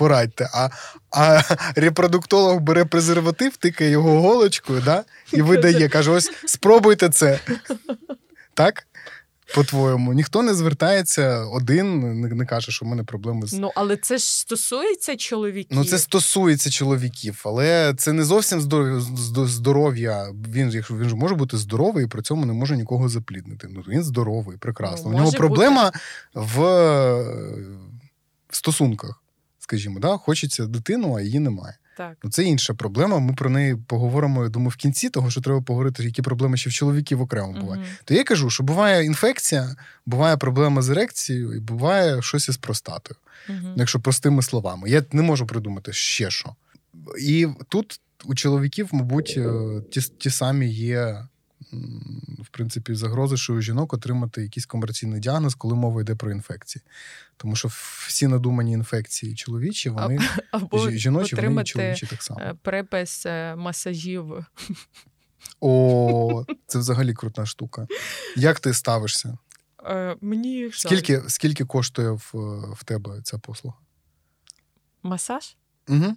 Порадьте. А, а [LAUGHS] репродуктолог бере презерватив, тикає його голочкою, да? і видає, каже: ось спробуйте це. Так? По-твоєму, ніхто не звертається один, не, не каже, що в мене проблеми з Ну, але це ж стосується чоловіків. Ну, це стосується чоловіків, але це не зовсім здоров'я. Він, якщо він ж може бути здоровий і при цьому не може нікого запліднити. Ну, він здоровий, прекрасно. Ну, У нього проблема в, е, в стосунках, скажімо, да? хочеться дитину, а її немає. Так. Ну, це інша проблема. Ми про неї поговоримо, я думаю, в кінці, того що треба поговорити, які проблеми ще в чоловіків окремо бувають. Мгм. То я кажу, що буває інфекція, буває проблема з ерекцією, і буває щось із простатою Мгм. якщо простими словами. Я не можу придумати ще що. І тут у чоловіків, мабуть, е, ті, ті самі є. В принципі, загрози, що у жінок отримати якийсь комерційний діагноз, коли мова йде про інфекції. Тому що всі надумані інфекції чоловічі, вони [LAUGHS] Або жіночі, вони чоловічі так само. е, припис е, масажів. О, це взагалі крута штука. Як ти ставишся? Е, Мені. Скільки, скільки коштує в, в тебе ця послуга? масаж? Угу.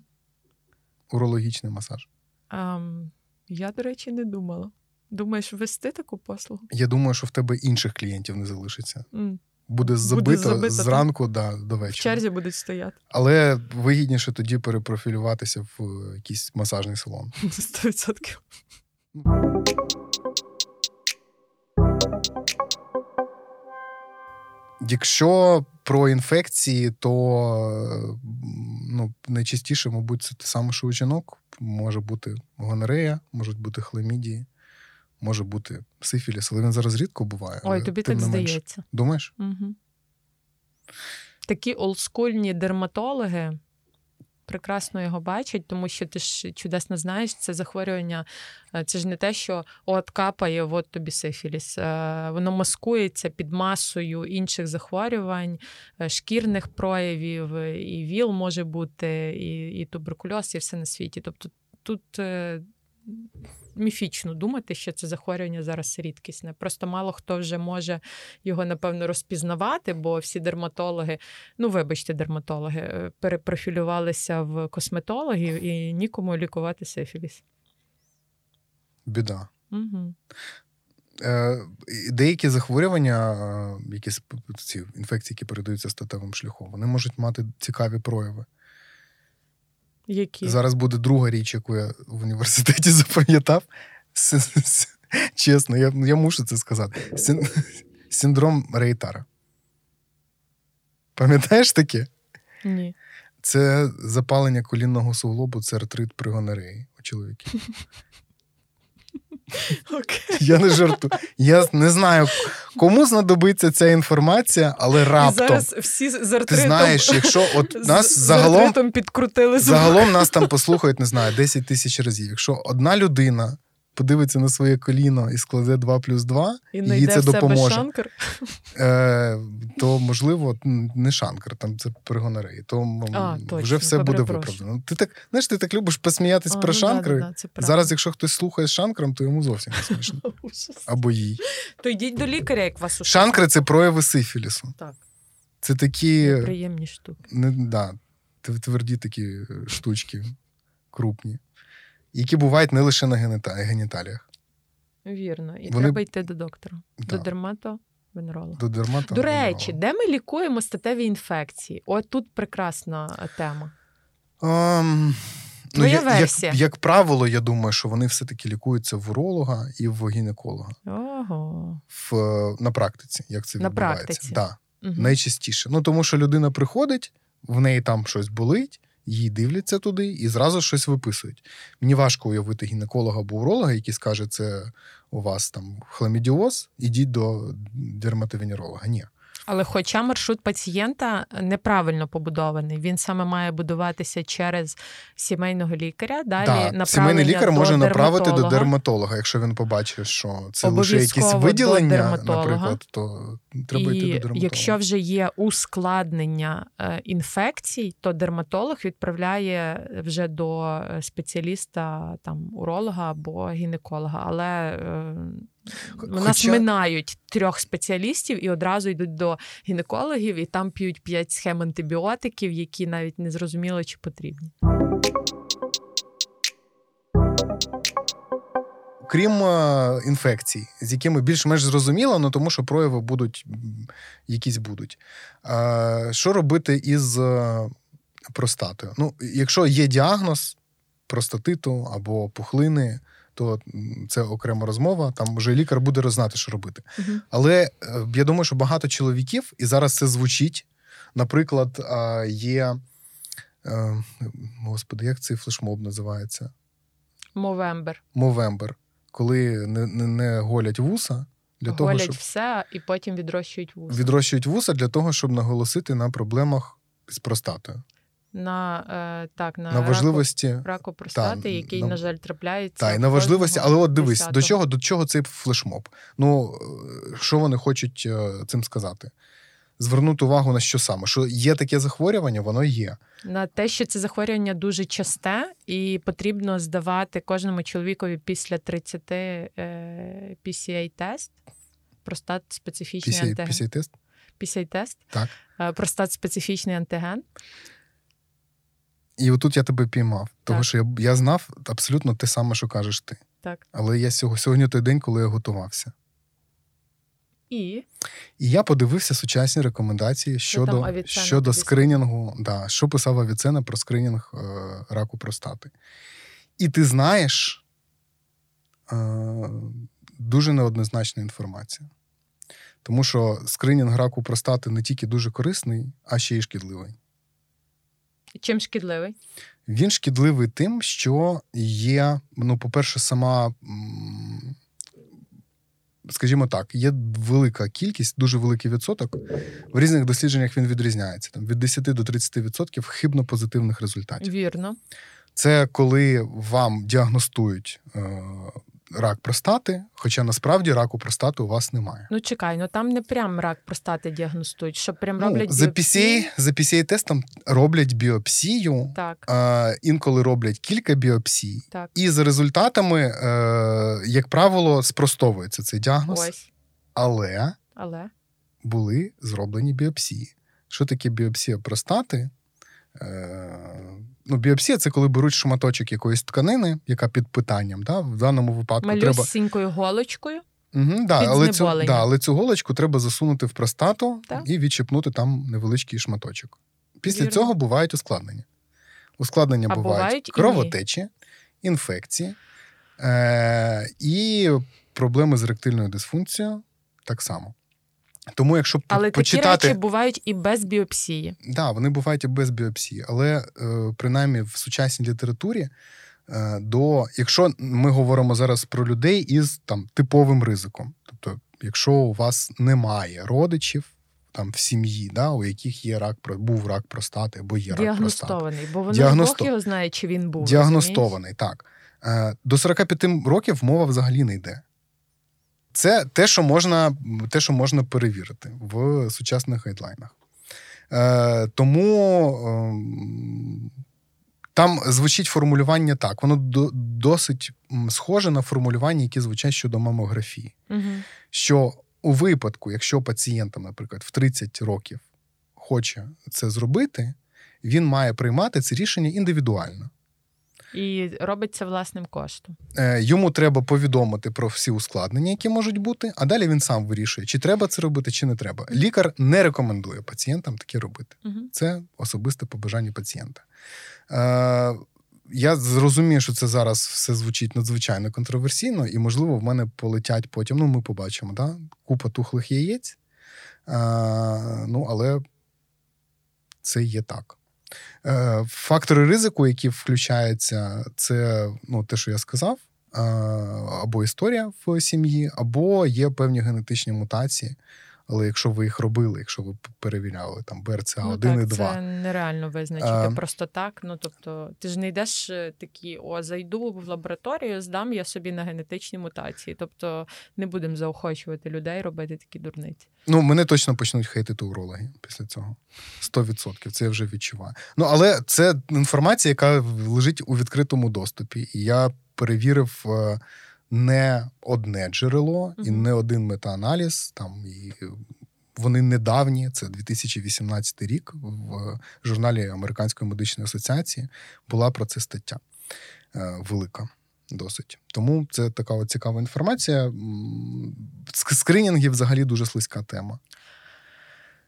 Урологічний масаж. Ем, Я, до речі, не думала. Думаєш, ввести таку послугу? Я думаю, що в тебе інших клієнтів не залишиться. Mm. Буде забито, Буде забито зранку да, до вечора. В черзі будуть стояти. Але вигідніше тоді перепрофілюватися в якийсь масажний салон. [LAUGHS] 100%. Якщо про інфекції, то ну, найчастіше, мабуть, це те саме, що у жінок. Може бути гонорея, можуть бути хламідії, може бути сифіліс, але він зараз рідко буває. Ой, тобі так здається. Думаєш? Угу. Такі олдскульні дерматологи прекрасно його бачать, тому що ти ж чудесно знаєш, це захворювання, е, це ж не те, що от капає, от тобі сифіліс. Е, воно маскується під масою інших захворювань, е, шкірних проявів, і ВІЛ може бути, і і туберкульоз, і все на світі. Тобто тут міфічно думати, що це захворювання зараз рідкісне. Просто мало хто вже може його, напевно, розпізнавати, бо всі дерматологи, ну вибачте, дерматологи, е, перепрофілювалися в косметологів і нікому лікувати сифіліс. Біда. Угу. Деякі захворювання, е, які ці інфекції, які передаються статевим шляхом, вони можуть мати цікаві прояви. Які? Зараз буде друга річ, яку я в університеті [LAUGHS] запам'ятав. Чесно, я я мушу це сказати. Синдром Рейтара. Пам'ятаєш таке? Ні. Це запалення колінного суглобу, це артрит при гонореї у чоловіків. [LAUGHS] Okay. Я не жартую. Я не знаю, кому знадобиться ця інформація, але раптом. І зараз всі з артритом, Ти знаєш, якщо от нас з, загалом підкрутили загалом нас там послухають, не знаю, 10 тисяч разів. Якщо одна людина подивиться на своє коліно і складе 2 плюс 2, і їй це допоможе. Шанкар? Е, То, можливо, не шанкар, там це перегонореї. То а, точно, вже все буде виправдано. Ти так знаєш, ти так любиш посміятись а, про ну, шанкри. Да, да, да, Зараз, якщо хтось слухає з шанкром, то йому зовсім не смішно. [LAUGHS] Або їй. То йдіть до лікаря, як вас ушли. Шанкри це прояви сифілісу. Так. Це такі. Приємні штуки. Не, да, Тверді такі штучки крупні які бувають не лише на геніталіях. Вірно. І Вони... треба йти до доктора, да. до дермато. Венеролога. До дермато До речі, де ми лікуємо статеві інфекції? От тут прекрасна тема. Um, ну, я, версія. Як, як правило, я думаю, що вони все-таки лікуються в уролога і в гінеколога. Ого. В, На практиці. Як це на відбувається? Практиці. Да. Угу. Найчастіше. Ну, Тому що людина приходить, в неї там щось болить, її дивляться туди і зразу щось виписують. Мені важко уявити гінеколога або уролога, який скаже, це у вас там хламідіоз, ідіть до дерматовенеролога. Ні. Але, хоча маршрут пацієнта неправильно побудований, він саме має будуватися через сімейного лікаря. Далі да, сімейний лікар до може направити до дерматолога, якщо він побачить, що це лише якісь виділення, наприклад, то треба І йти до дерматолога. Якщо вже є ускладнення е, інфекцій, то дерматолог відправляє вже до е, спеціаліста, там уролога або гінеколога. Але е, у нас минають трьох спеціалістів і одразу йдуть до гінекологів, і там п'ють п'ять схем антибіотиків, які навіть не зрозуміли, чи потрібні. Крім е, інфекцій, з якими більш-менш зрозуміло, ну тому що прояви будуть якісь будуть. Е, що робити із е, простатою? Ну, Якщо є діагноз простатиту або пухлини, то це окрема розмова. Там вже лікар буде рознати, що робити. uh Але я думаю, що багато чоловіків, і зараз це звучить. Наприклад, є. Господи, як цей флешмоб називається? Мовембер. Мовембер коли не не, не голять вуса. Для голять того, щоб... все і потім відрощують вуса. Відрощують вуса для того, щоб наголосити на проблемах з простатою. На е, так, на, на важливості раку, раку простати, та, який, на, на жаль, трапляється. Так, і на важливості, але от дивись, до чого до чого цей флешмоб? Ну, е, що вони хочуть е, цим сказати? звернути увагу на що саме? Що є таке захворювання, воно є. На те, що це захворювання дуже часте, і потрібно здавати кожному чоловікові після 30 е, PCA-тест, простат специфічний PCA, антиген. PCA-тест? PCA-тест. Так. Простат специфічний антиген. І отут я тебе піймав, тому що я я знав абсолютно те саме, що кажеш ти. Так. Але я сьогодні, сьогодні той день, коли я готувався. І І я подивився сучасні рекомендації щодо щодо скринінгу, да, що писав Авіцена про скринінг е, раку простати. І ти знаєш е, дуже неоднозначна інформація. Тому що скринінг раку простати не тільки дуже корисний, а ще й шкідливий. Чим шкідливий? Він шкідливий тим, що є, ну, по-перше, сама, скажімо так, є велика кількість, дуже великий відсоток. В різних дослідженнях він відрізняється. Там від 10 до 30% хибно позитивних результатів. Вірно. Це коли вам діагностують е, рак простати, хоча насправді раку простати у вас немає. Ну чекай, ну там не прям рак простати діагностують, що прям Ну, роблять за біопсії. PCA, за PCA-тестом роблять біопсію, Так, е, інколи роблять кілька біопсій. так. І за результатами, е, як правило, спростовується цей діагноз, Ось. але Але були зроблені біопсії. Що таке біопсія простати? Е, ну, біопсія це коли беруть шматочок якоїсь тканини, яка під питанням. Да? В даному випадку треба. малюсінькою голочкою. Угу, да, але, цю, да, але цю голочку треба засунути в простату Так. і відчепнути там невеличкий шматочок. Після Вірно. цього бувають ускладнення. Ускладнення А бувають, бувають і кровотечі, інфекції е- і проблеми з ректильною дисфункцією так само. Тому, якщо Але почитати, такі речі бувають і без біопсії. да, вони бувають і без біопсії, але е, принаймні в сучасній літературі, е, до, якщо ми говоримо зараз про людей із там типовим ризиком, тобто, якщо у вас немає родичів там в сім'ї, да, у яких є рак, був рак простати або є рак простати. Діагностований, бо воно Діагносто- Бог його знає, чи він був. розумієш? Діагностований, так. Е, До 45 років мова взагалі не йде. Це те, що можна, те, що можна перевірити в сучасних гайдлайнах. Е, тому ем, там звучить формулювання так. Воно до, досить схоже на формулювання, які звучать щодо мамографії. Мгм. Що у випадку, якщо пацієнтам, наприклад, в 30 років хоче це зробити, він має приймати це рішення індивідуально. І робить це власним коштом. Е, Йому треба повідомити про всі ускладнення, які можуть бути, а далі він сам вирішує, чи треба це робити, чи не треба. Лікар не рекомендує пацієнтам таке робити. Мгм. Це особисте побажання пацієнта. Е, я зрозумію, що це зараз все звучить надзвичайно контроверсійно, і, можливо, в мене полетять потім. Ну, ми побачимо, да? купа тухлих яєць. Е, ну, але це є так. Е, Фактори ризику, які включаються, це ну, те, що я сказав, е, або історія в сім'ї, або є певні генетичні мутації. Але якщо ви їх робили, якщо ви перевіряли там БРЦА ну, 1 так, і 2, Це нереально визначити А, просто так. Ну тобто, ти ж не йдеш е, такі, о, зайду в лабораторію, здам я собі на генетичні мутації. Тобто не будемо заохочувати людей робити такі дурниці. Ну, мене точно почнуть хейтити урологи після цього. 100%. Це я вже відчуваю. Ну, але це інформація, яка лежить у відкритому доступі. І я перевірив е, не одне джерело і не один метааналіз. Там і вони недавні, це 2018 рік. В журналі Американської медичної асоціації була про це стаття е, велика. Досить. Тому це така от цікава інформація. Скринінги взагалі дуже слизька тема,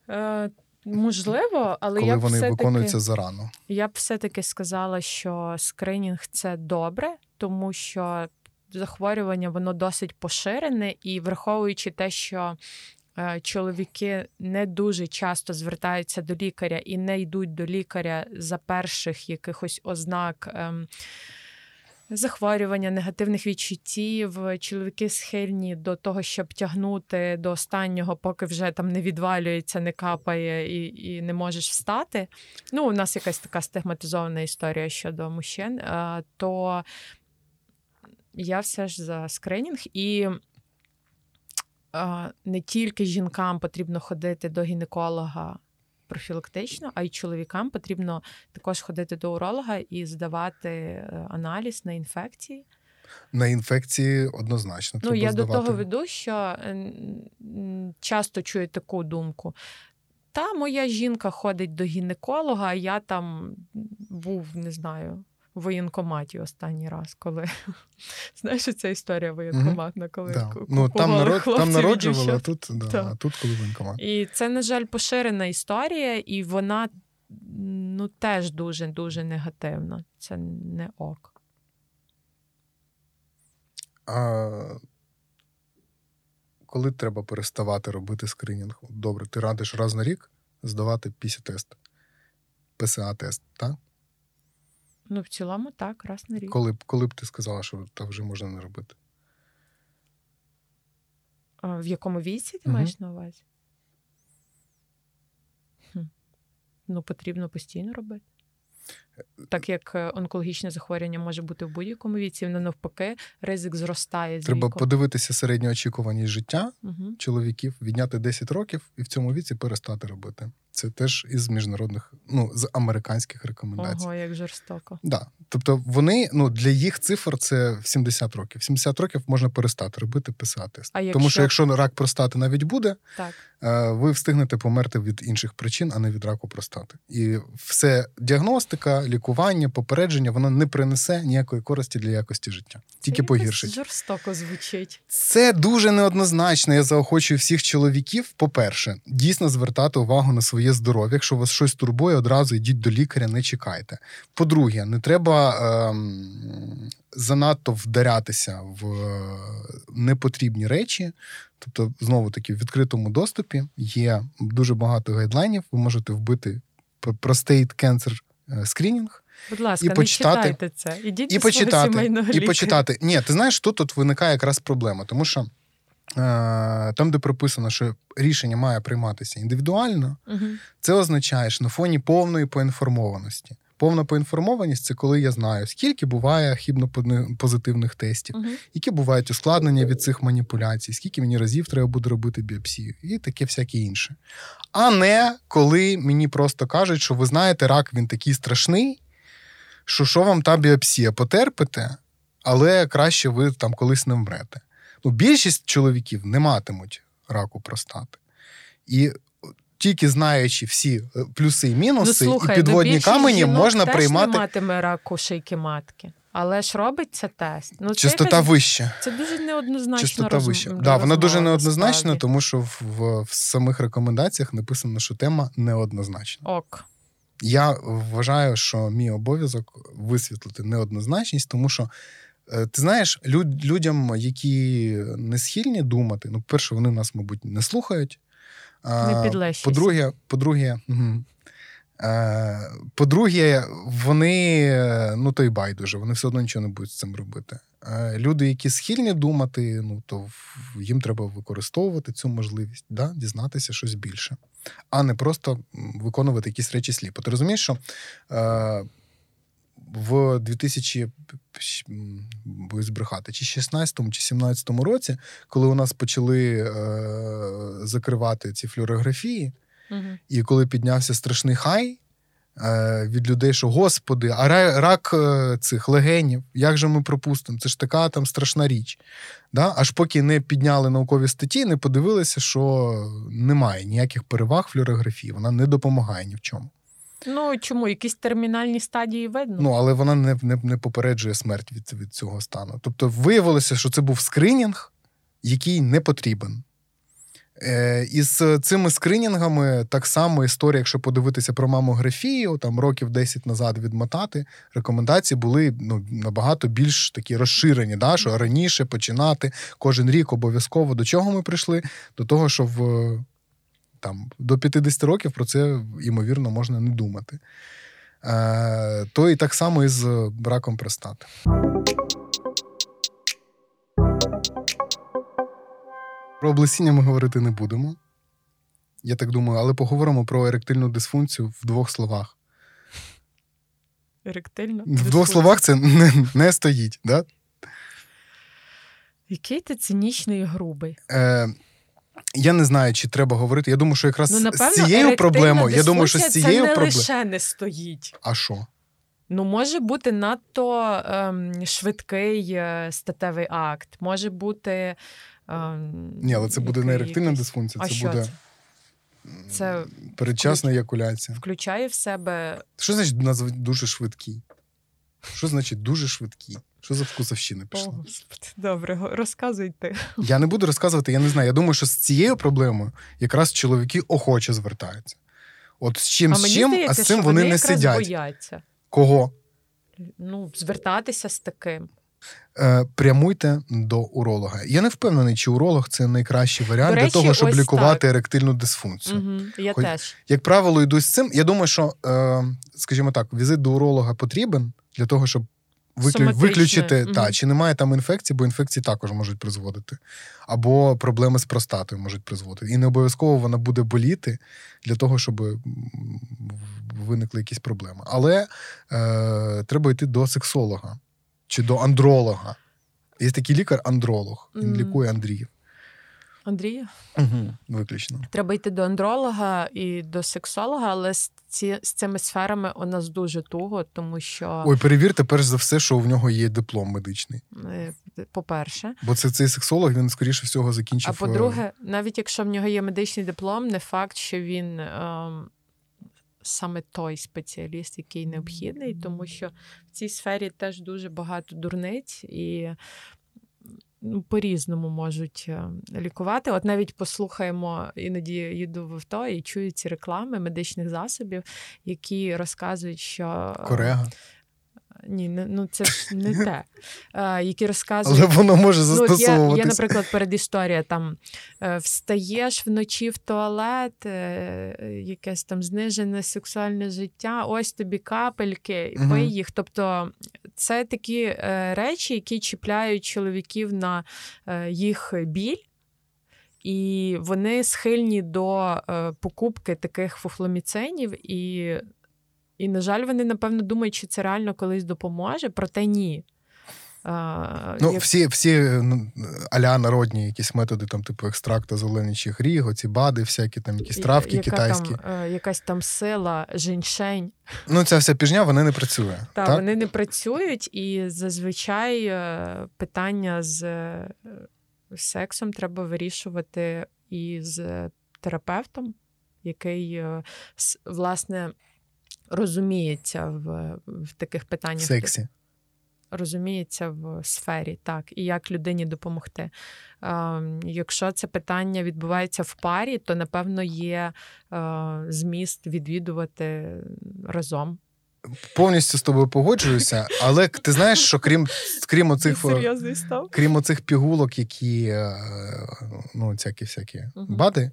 Е, можливо, але коли я вони все-таки... виконуються зарано. Я б все-таки сказала, що скринінг це добре, тому що захворювання воно досить поширене, і враховуючи те, що е, чоловіки не дуже часто звертаються до лікаря і не йдуть до лікаря за перших якихось ознак. ем, Захворювання, негативних відчуттів, чоловіки схильні до того, щоб тягнути до останнього, поки вже там не відвалюється, не капає і, і не можеш встати. Ну, у нас якась така стигматизована історія щодо мужчин, е, то я все ж за скринінг і. Не тільки жінкам потрібно ходити до гінеколога профілактично, а й чоловікам потрібно також ходити до уролога і здавати е, аналіз на інфекції. На інфекції однозначно. Ну, треба я здавати. до того веду, що е, часто чую таку думку. Та моя жінка ходить до гінеколога, а я там був, не знаю, в воєнкоматі останній раз, коли [LAUGHS] знаєш, ця історія воєнкоматна, коли Да. Ну, там, народ, там народжували, а тут, да, Так. а тут коли воєнкомат. І це, на жаль, поширена історія, і вона ну, теж дуже дуже негативна. Це не ок. А коли треба переставати робити скринінг? Добре, ти радиш раз на рік здавати після-тест, ПСА-тест, так? Ну, в цілому, так, раз на рік. Коли, б- коли б ти сказала, що так вже можна не робити? А в якому віці ти Мгм. маєш на увазі? Хм. Ну, потрібно постійно робити. Так як е, онкологічне захворювання може бути в будь-якому віці, воно навпаки, ризик зростає з Треба віком. подивитися середню очікуваність життя Угу. чоловіків, відняти 10 років і в цьому віці перестати робити. Це теж із міжнародних, ну, з американських рекомендацій. Ого, як жорстоко. Да. Тобто вони ну для їх цифр це в 70 років. В 70 років можна перестати робити ПСА-тест. А Тому що якщо- рак простати навіть буде, Так. е, ви встигнете померти від інших причин, а не від раку простати. І все діагностика, лікування, попередження воно не принесе ніякої користі для якості життя, тільки Це погіршить. Жорстоко звучить. Це дуже неоднозначно. Я заохочую всіх чоловіків. По-перше, дійсно звертати увагу на своє здоров'я. Якщо вас щось турбує, одразу йдіть до лікаря, не чекайте. По-друге, не треба ем, занадто вдарятися в е, непотрібні речі. Тобто, знову таки, в відкритому доступі є дуже багато гайдлайнів. Ви можете вбити Cancer е, скринінг Будь ласка, І не почитати- читайте це. Ідіть і почитати, і почитати. Ні, ти знаєш, тут от виникає якраз проблема, тому що там, де прописано, що рішення має прийматися індивідуально, Мгм. це означає, що на фоні повної поінформованості. Повна поінформованість це коли я знаю, скільки буває хібно-позитивних тестів, Мгм. які бувають ускладнення від цих маніпуляцій, скільки мені разів треба буде робити біопсію, і таке всяке інше. А не коли мені просто кажуть, що ви знаєте, рак він такий страшний, що що вам та біопсія потерпите, але краще ви там колись не вмрете. Ну, більшість чоловіків не матимуть раку простати. І тільки знаючи всі е, плюси і мінуси, ну, слухай, і підводні ну, камені можна теж приймати. не матиме раку шийки матки. Але ж робиться тест. Ну, це Частота вища. Це дуже неоднозначно. Частота розм- вища. Да, вона дуже неоднозначна, тому що в, в, в самих рекомендаціях написано, що тема неоднозначна. Ок. Я вважаю, що мій обов'язок висвітлити неоднозначність, тому що. Е, Ти знаєш, люд, людям, які не схильні думати, ну, перше, вони нас, мабуть, не слухають. Не. По-друге, по-друге, угу. по-друге, вони ну то й байдуже, вони все одно нічого не будуть з цим робити. Е, люди, які схильні думати, ну то їм треба використовувати цю можливість, да, дізнатися щось більше, а не просто виконувати якісь речі сліпо. Ти розумієш, що в 2000, м, боюсь збрехати, чи 16 чи 17 році, коли у нас почали е, закривати ці флюорографії, Угу. і коли піднявся страшний хай е, від людей, що господи, а рак е, цих легенів, як же ми пропустимо? Це ж така там страшна річ. Да? Аж поки не підняли наукові статті, не подивилися, що немає ніяких переваг флюорографії, вона не допомагає ні в чому. Ну чому? Якісь термінальні стадії видно? Ну, але вона не, не, не попереджує смерть від, від цього стану. Тобто виявилося, що це був скринінг, який не потрібен. Е, із цими скринінгами так само історія, якщо подивитися про мамографію, там років 10 назад відмотати, рекомендації були ну, набагато більш такі розширені, да, що раніше починати кожен рік обов'язково. До чого ми прийшли? До того, що в там, до 50 років про це, ймовірно, можна не думати. Е, то і так само і з раком простати. Про облесіння ми говорити не будемо. Я так думаю, але поговоримо про еректильну дисфункцію в двох словах. Еректильно. В двох словах це не, не стоїть. Да? Який ти цинічний і грубий. Е, я не знаю, чи треба говорити. Я думаю, що якраз Ну, напевно, з цією проблемою, я думаю, що з цією це не лише не стоїть. А що? Ну, може бути надто ем, швидкий е, статевий акт, може бути. Ем, Ні, але це буде не еректильна якийсь- дисфункція, А це що буде це? Це передчасна еякуляція. включає в себе. Що значить дуже швидкий? Що значить дуже швидкі? Що за вкусовщина пішла? О, Господи, добре, розказуйте. Я не буду розказувати, я не знаю. Я думаю, що з цією проблемою якраз чоловіки охоче звертаються. От з чим а з чим, здається, а з цим вони, вони не сидять. бояться. Кого? Ну, звертатися з таким. Е, прямуйте до уролога. Я не впевнений, чи уролог це найкращий варіант До для того, щоб лікувати так. еректильну дисфункцію. Угу, я Хоч- теж. Як правило, йду з цим. Я думаю, що, е, скажімо так, візит до уролога потрібен для того, щоб виклю... Виключити, мгм. та, чи немає там інфекції, бо інфекції також можуть призводити. Або проблеми з простатою можуть призводити. І не обов'язково вона буде боліти для того, щоб виникли якісь проблеми. Але е, треба йти до сексолога чи до андролога. Є такий лікар-андролог, він Мгм. лікує Андріїв. Андрію, Угу. Виключно. треба йти до андролога і до сексолога, але з, ці, з цими сферами у нас дуже туго, тому що, Ой, перевірте перш за все, що в нього є диплом медичний. е, по-перше, Бо це цей сексолог, він скоріше всього закінчив. а по-друге, навіть якщо в нього є медичний диплом, не факт, що він ем, саме той спеціаліст, який необхідний, тому що в цій сфері теж дуже багато дурниць і. Ну, По-різному можуть е, лікувати. От навіть послухаємо, іноді їду в авто і чую ці реклами медичних засобів, які розказують, що е, Корега. Ні, ну це ж не те. [LAUGHS] Які розказують, Але воно може Ну, от є, застосовуватися. є, наприклад, передісторія там е, встаєш вночі в туалет, е, якесь там знижене сексуальне життя, ось тобі капельки, пий їх. Тобто це такі е, речі, які чіпляють чоловіків на їх біль. І вони схильні до е, покупки таких фуфломіцинів, і, і, на жаль, вони напевно думають, що це реально колись допоможе, проте ні. Е, Ну, як- всі, всі аля народні якісь методи, там, типу екстракту зеленічих ріг, оці бади, всякі там якісь травки яка китайські. Там, е, якась там сила, женьшень. Ну, ця вся піжня, вона не працює. Та так? вони не працюють, і зазвичай е, питання з е, сексом треба вирішувати із терапевтом, який власне розуміється в, в таких питаннях. Сексі. розуміється в сфері, так, і як людині допомогти. Е, якщо це питання відбувається в парі, то напевно є е, зміст відвідувати разом. Повністю з тобою погоджуюся, але ти знаєш, що крім, крім оцих. Крім оцих пігулок, які е, ну, всякі всякі Мгм. бади,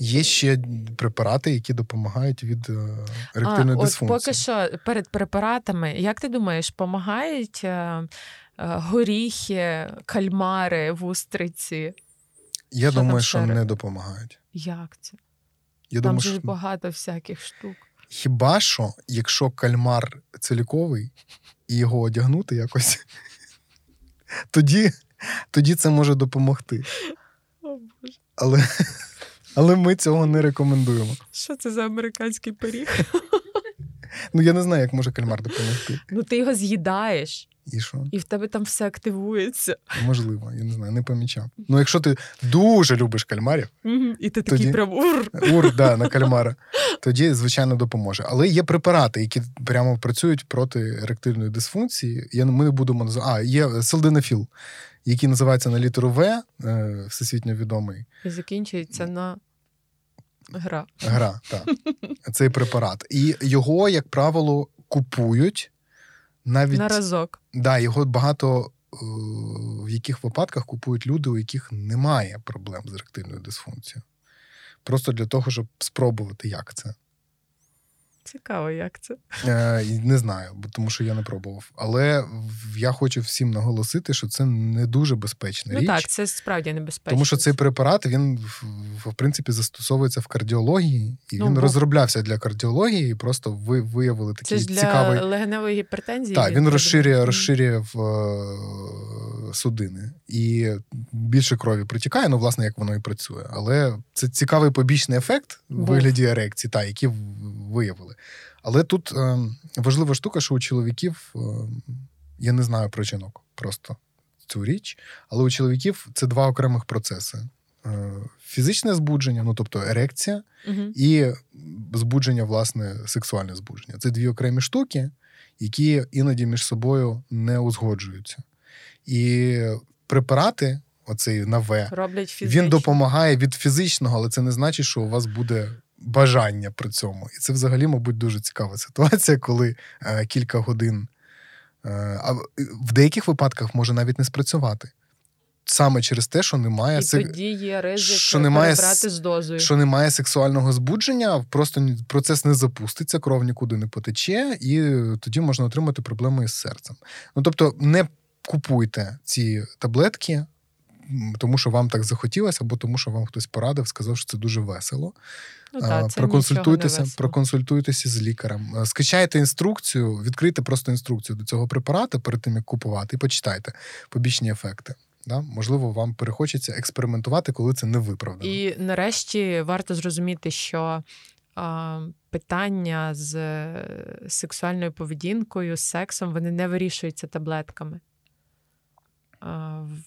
є ще препарати, які допомагають від е, еректильної от дисфункції. поки що перед препаратами, як ти думаєш, допомагають е, е, горіхи, кальмари, вустриці? Я що думаю, що не допомагають. Як це? Я Там же що... багато всяких штук. Хіба що, якщо кальмар ціліковий і його одягнути якось, [LAUGHS] тоді, тоді це може допомогти. О, Боже. Але, але ми цього не рекомендуємо. Що це за американський пиріг? Ну я не знаю, як може кальмар допомогти. Ну ти його з'їдаєш, І що? і в тебе там все активується. Можливо, я не знаю, не помічав. Ну, якщо ти дуже любиш кальмарів, І ти такий прям ур. ур, да, на кальмара, тоді, звичайно, допоможе. Але є препарати, які прямо працюють проти еректильної дисфункції. Я, ми не будемо називати. А, є селденафіл, який називається на літеру В, е, всесвітньо відомий І закінчується на гра. гра. Так. Цей препарат. І його, як правило, купують навіть На разок. да, його багато. е, В яких випадках купують люди, у яких немає проблем з еректильною дисфункцією. Просто для того, щоб спробувати, як це. Цікаво, як це. Е, не знаю, тому що я не пробував. Але я хочу всім наголосити, що це не дуже безпечна Ну річ. так, це справді небезпечно. Тому що цей препарат він в, принципі застосовується в кардіології, і Ну, він бо- розроблявся для кардіології, і просто ви виявили це такий ж для цікавий. легеневої гіпертензії. Так, він розширює, розширює в е, судини і більше крові протікає, ну, власне, як воно і працює. Але це цікавий побічний ефект в вигляді ерекції, та, які в- виявили. Але тут е, важлива штука, що у чоловіків е, я не знаю про жінок просто цю річ, але у чоловіків це два окремих процеси: Е, фізичне збудження, ну тобто ерекція, Мгм. і збудження, власне, сексуальне збудження. Це дві окремі штуки, які іноді між собою не узгоджуються. І препарати, оцей роблять фізично. він допомагає від фізичного, але це не значить, що у вас буде бажання при цьому. І це взагалі, мабуть, дуже цікава ситуація, коли е, кілька годин. Е, а в деяких випадках може навіть не спрацювати. Саме через те, що немає І тоді є ризик що немає, з дозою. Що немає сексуального збудження, просто процес не запуститься, кров нікуди не потече, і тоді можна отримати проблеми із серцем. Ну тобто, не купуйте ці таблетки, тому що вам так захотілося, або тому, що вам хтось порадив, сказав, що це дуже весело. Ну, та, це проконсультуйтеся, не проконсультуйтеся з лікарем. Скачайте інструкцію, відкрийте просто інструкцію до цього препарату перед тим, як купувати, і почитайте побічні ефекти. Да? Можливо, вам перехочеться експериментувати, коли це не виправдано. І нарешті варто зрозуміти, що питання з сексуальною поведінкою, з сексом, вони не вирішуються таблетками.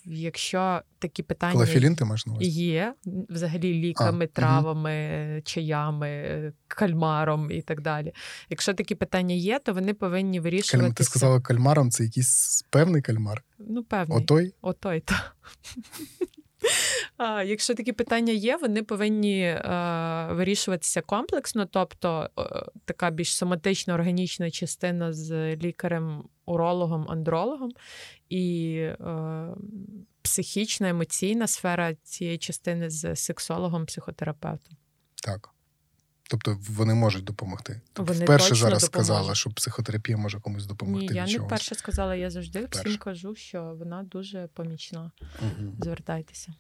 Якщо такі питання Клофелін ти маєш на увазі? є, взагалі ліками, а, травами, угу. чаями, кальмаром і так далі. Якщо такі питання є, то вони повинні вирішувати. Ти сказала кальмаром, це якийсь певний кальмар? Ну, певний. Отой? Отой, так. Якщо такі питання є, вони повинні е, вирішуватися комплексно, тобто е, така більш соматична органічна частина з лікарем, урологом, андрологом, і е, психічна, емоційна сфера цієї частини з сексологом, психотерапевтом. Так. Тобто вони можуть допомогти. Тобто вони вперше зараз сказала, що психотерапія може комусь допомогти. Ні, я не вперше сказала, я завжди Вперше. всім кажу, що вона дуже помічна. Угу. Звертайтеся.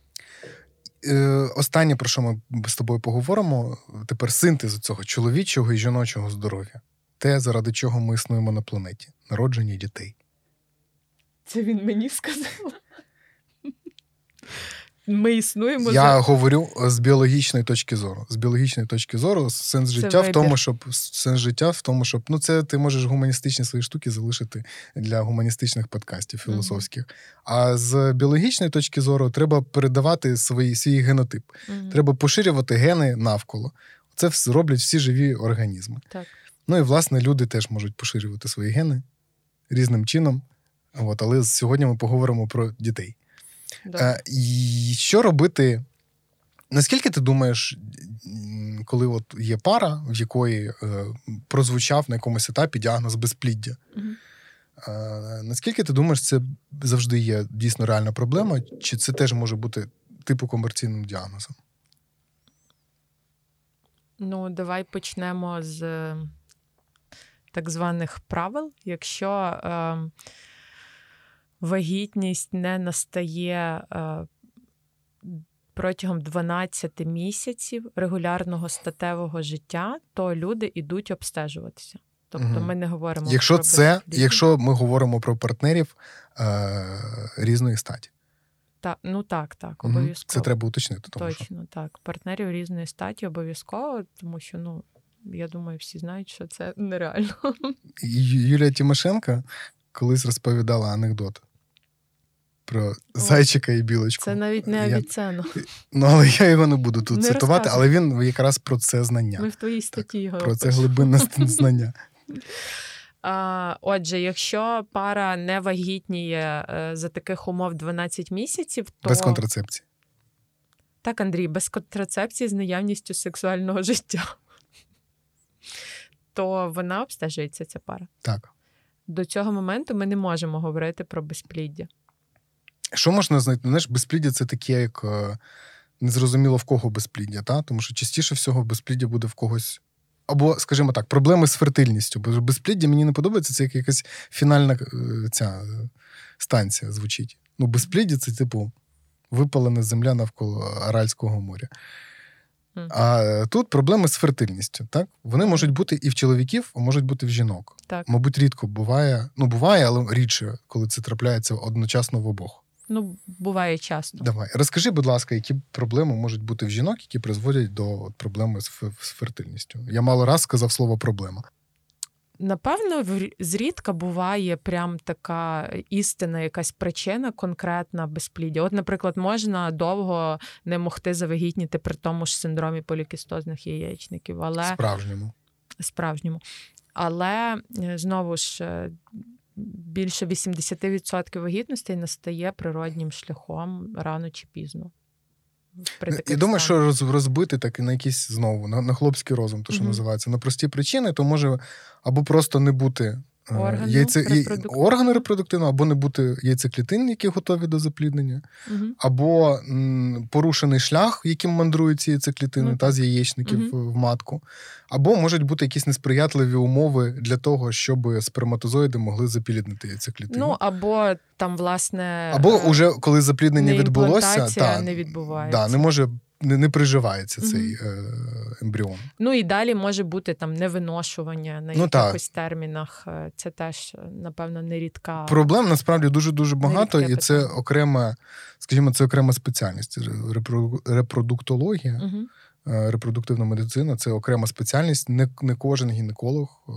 Е, Останнє, про що ми з тобою поговоримо, тепер синтез цього чоловічого і жіночого здоров'я. Те, заради чого ми існуємо на планеті народження дітей. Це він мені сказав. Ми існуємо. Я за... говорю з біологічної точки зору. З біологічної точки зору сенс життя вибір. в тому, щоб сенс життя в тому, щоб ну це ти можеш гуманістичні свої штуки залишити для гуманістичних подкастів філософських. Mm-hmm. А з біологічної точки зору треба передавати свої, свій генотип. Mm-hmm. Треба поширювати гени навколо. Це роблять всі живі організми. Так. Ну і власне люди теж можуть поширювати свої гени різним чином. От, але сьогодні ми поговоримо про дітей. Да. І Що робити? Наскільки ти думаєш, коли от є пара, в якої е, прозвучав на якомусь етапі діагноз безпліддя? Угу. Е, наскільки ти думаєш, це завжди є дійсно реальна проблема, чи це теж може бути типу комерційним діагнозом? Ну, давай почнемо з так званих правил. Якщо е, вагітність не настає е, протягом 12 місяців регулярного статевого життя, то люди йдуть обстежуватися. Тобто угу. ми не говоримо якщо про це, якщо ми говоримо про партнерів е, різної статі. Так, ну так, так, обов'язково. Це треба уточнити. Тому Точно, що... так. Партнерів різної статі обов'язково, тому що, ну, я думаю, всі знають, що це нереально. Юлія Тимошенко колись розповідала анекдот про О, зайчика і білочку. Це навіть не Авіцено. Я... Ну, але я його не буду тут не цитувати, розказуй. але він якраз про це знання. Ми в твоїй статті його Про це глибинне [LAUGHS] знання. А, Отже, якщо пара не вагітніє за таких умов 12 місяців, то без контрацепції. Так, Андрій, без контрацепції з наявністю сексуального життя, то вона обстежується ця пара. Так. До цього моменту ми не можемо говорити про безпліддя. Що можна знайти? Знаєш, безпліддя це таке, як незрозуміло в кого безпліддя, та? тому що частіше всього безпліддя буде в когось. Або, скажімо так, проблеми з фертильністю. Бо безпліддя мені не подобається, це як якась фінальна ця станція звучить. Ну, безпліддя це, типу, випалена земля навколо Аральського моря. А тут проблеми з фертильністю. Так? Вони можуть бути і в чоловіків, а можуть бути в жінок. Так. Мабуть, рідко буває. Ну, буває, але рідше, коли це трапляється одночасно в обох. Ну, буває часто. Давай. Розкажи, будь ласка, які проблеми можуть бути в жінок, які призводять до проблеми з, з фертильністю. Я мало раз сказав слово проблема. Напевно, зрідка буває прям така істина, якась причина конкретна безпліддя. От, наприклад, можна довго не могти завагітніти при тому ж синдромі полікістозних яєчників, але справжньому. Справжньому. Але е, знову ж більше 80% вагітностей настає природнім шляхом рано чи пізно. Я думаю, що розбити так на якийсь знову на на хлопський розум, то що mm називається. На прості причини, то може або просто не бути Органу яйце, репродуктивного. органи репродуктивного, або не бути яйцеклітин, які готові до запліднення, угу. або м, порушений шлях, яким мандрують ці яйцеклітини ну, та з яєчників угу. в матку, або можуть бути якісь несприятливі умови для того, щоб сперматозоїди могли запліднити яйцеклітини. Ну або там, власне, або е, уже коли запліднення відбулося, та, не відбувається. Да, не може не не приживається цей е, ембріон. Ну і далі може бути там невиношування на ну, якихось так. термінах. Е, це теж, напевно, нерідка. Проблем насправді дуже дуже багато, і це окрема, скажімо, це окрема спеціальність. Репродуктологія. mm Репродуктивна медицина це окрема спеціальність. Не не кожен гінеколог е,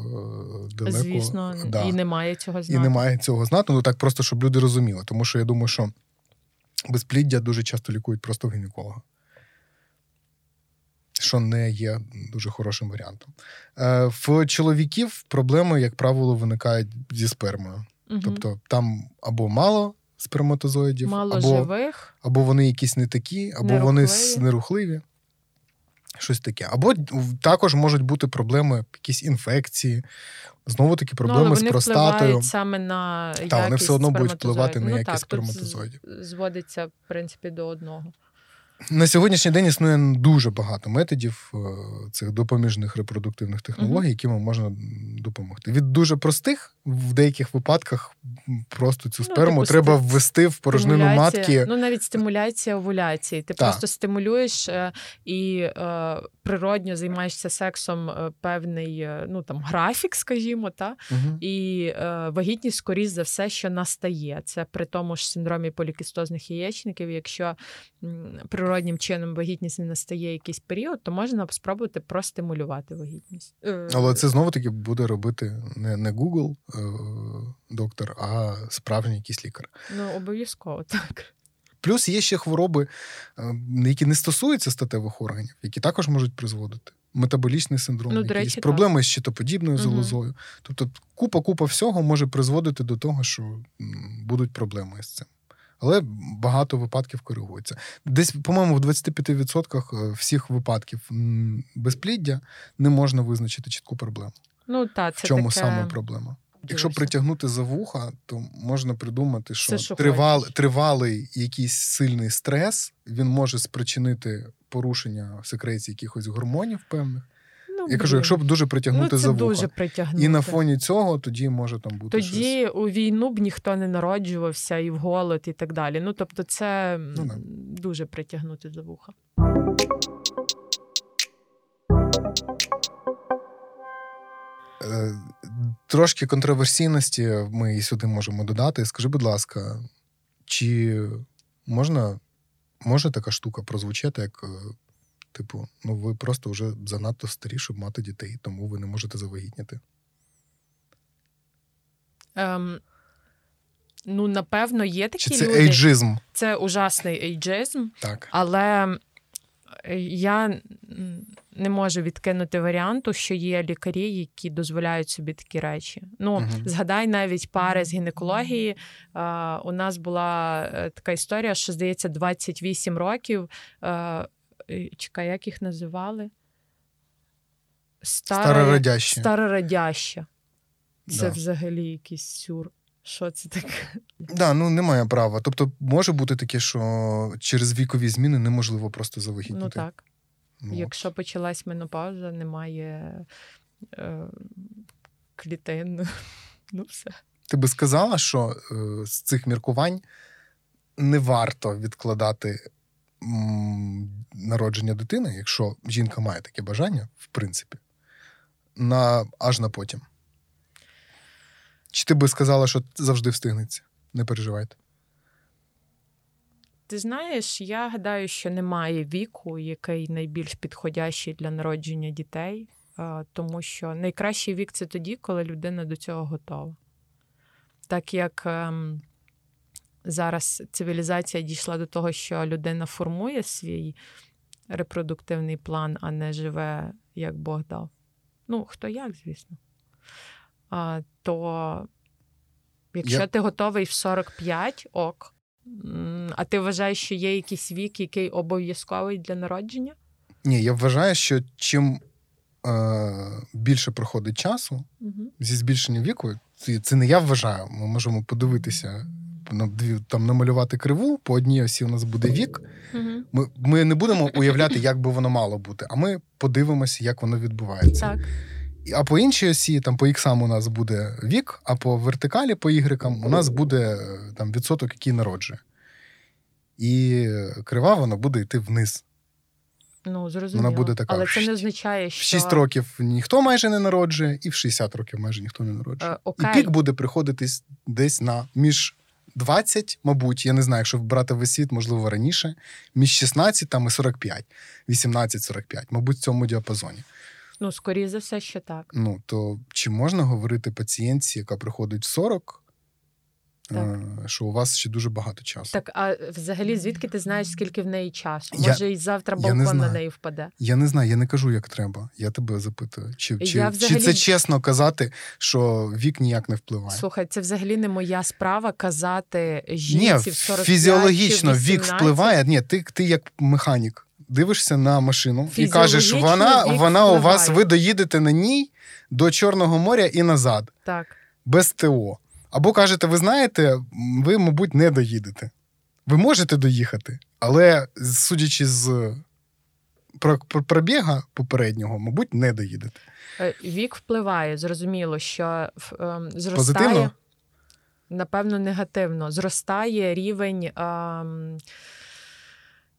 далеко Звісно, да. і немає цього знати. І немає цього знати. Ну так просто щоб люди розуміли. Тому що я думаю, що безпліддя дуже часто лікують просто в гінеколога що не є дуже хорошим варіантом. Е, в чоловіків проблеми, як правило, виникають зі спермою. Угу. Тобто там або мало сперматозоїдів, мало або живих, або вони якісь не такі, або нерухливі. вони нерухливі. Щось таке. Або також можуть бути проблеми, якісь інфекції, знову таки проблеми ну, але з простатою. саме на Так, вони все одно будуть впливати на ну, якість сперматозоїдів. Зводиться, в принципі, до одного. На сьогоднішній день існує дуже багато методів е, цих допоміжних репродуктивних технологій, якими можна допомогти. Від дуже простих в деяких випадках просто цю ну, сперму ну, типу, треба ввести в порожнину матки. Ну навіть стимуляція овуляції. Ти так. просто стимулюєш е, і е, природньо займаєшся сексом певний ну там графік, скажімо, та uh і вагітність, скоріш за все, що настає. Це при тому ж синдромі полікістозних яєчників. Якщо природньо природнім чином вагітність не настає якийсь період, то можна спробувати простимулювати вагітність. Е, Але це знову таки буде робити не не Google е, доктор, а справжній якийсь лікар. Ну, обов'язково так. Плюс є ще хвороби, е, які не стосуються статевих органів, які також можуть призводити. Метаболічний синдром, ну, якісь речі, проблеми так. з щитоподібною угу. залозою. Тобто, купа-купа всього може призводити до того, що будуть проблеми з цим але багато випадків коригується. Десь, по-моєму, в 25% е, всіх випадків безпліддя не можна визначити чітку проблему. Ну, та, це В чому таке... саме проблема? Якщо притягнути за вуха, то можна придумати, що, що тривал, тривалий якийсь сильний стрес він може спричинити порушення секреції якихось гормонів певних. Ну, Я кажу, якщо б дуже притягнути ну, це за вуха. дуже притягнути. І на фоні цього тоді може там бути. Тоді щось. у війну б ніхто не народжувався і в голод, і так далі. Ну тобто, це ну, не. дуже притягнути за вуха. Е, трошки контроверсійності ми і сюди можемо додати. Скажи, будь ласка, чи можна може така штука прозвучати як е, Типу, ну ви просто вже занадто старі, щоб мати дітей, тому ви не можете завагітніти. Ем, Ну, напевно, є такі Чи це люди. ейджизм? Це ужасний ейджизм. Так. Але я не можу відкинути варіанту, що є лікарі, які дозволяють собі такі речі. Ну, угу. згадай навіть пари з гінекології. У нас була е, така історія, що здається, 28 років. Е, чекай, як їх називали? Стара... Старорадяща. Старорадяща. Це да. взагалі якийсь сюр. Що це таке? Да, ну немає права. Тобто, може бути таке, що через вікові зміни неможливо просто завагітнити. Ну так. Ну, Якщо почалась менопауза, немає е, клітин. [LAUGHS] Ну, все. Ти би сказала, що е, з цих міркувань не варто відкладати народження дитини, якщо жінка має таке бажання, в принципі, на аж на потім. Чи ти би сказала, що завжди встигнеться? Не переживайте. Ти знаєш, я гадаю, що немає віку, який найбільш підходящий для народження дітей, тому що найкращий вік це тоді, коли людина до цього готова. Так як ем, зараз цивілізація дійшла до того, що людина формує свій репродуктивний план, а не живе, як Бог дав. Ну, хто як, звісно. то якщо Я... ти готовий в 45, ок. А ти вважаєш, що є якийсь вік, який обов'язковий для народження? Ні, я вважаю, що чим е, більше проходить часу угу. зі збільшенням віку, це, це не я вважаю. Ми можемо подивитися на дві там намалювати криву. По одній осі у нас буде вік. Ми ми не будемо уявляти, як би воно мало бути, а ми подивимося, як воно відбувається. Так. А по іншій осі, там по іксам у нас буде вік, а по вертикалі, по ігрекам, у нас буде там відсоток, який народжує. І крива вона буде йти вниз. Ну, зрозуміло. Вона буде така. Але це не означає, що. В 6 років ніхто майже не народжує, і в 60 років майже ніхто не народжує. Е, окей. І пік буде приходитись десь на між 20, мабуть, я не знаю, якщо брати весь світ, можливо, раніше, між 16 там, і 45, 18-45, мабуть, в цьому діапазоні. Ну, скоріше за все, що так. Ну, то чи можна говорити пацієнтці, яка приходить в 40, так. Е, що у вас ще дуже багато часу. Так, а взагалі, звідки ти знаєш, скільки в неї часу? Може, я, і завтра балкон на неї впаде? Я не знаю, я не кажу, як треба. Я тебе запитую. Чи чи, взагалі... чи це чесно казати, що вік ніяк не впливає? Слухай, це взагалі не моя справа казати жінці Ні, в 45 фізіологічно вік впливає. Ні, ти, ти як механік. Дивишся на машину і кажеш, вона вона у вас, ви доїдете на ній до Чорного моря і назад. Так. Без ТО. Або кажете, ви знаєте, ви, мабуть, не доїдете. Ви можете доїхати, але судячи з пробіга попереднього, мабуть, не доїдете. Е, вік впливає, зрозуміло, що е, зростає. Позитивно? Напевно, негативно. Зростає рівень. Е,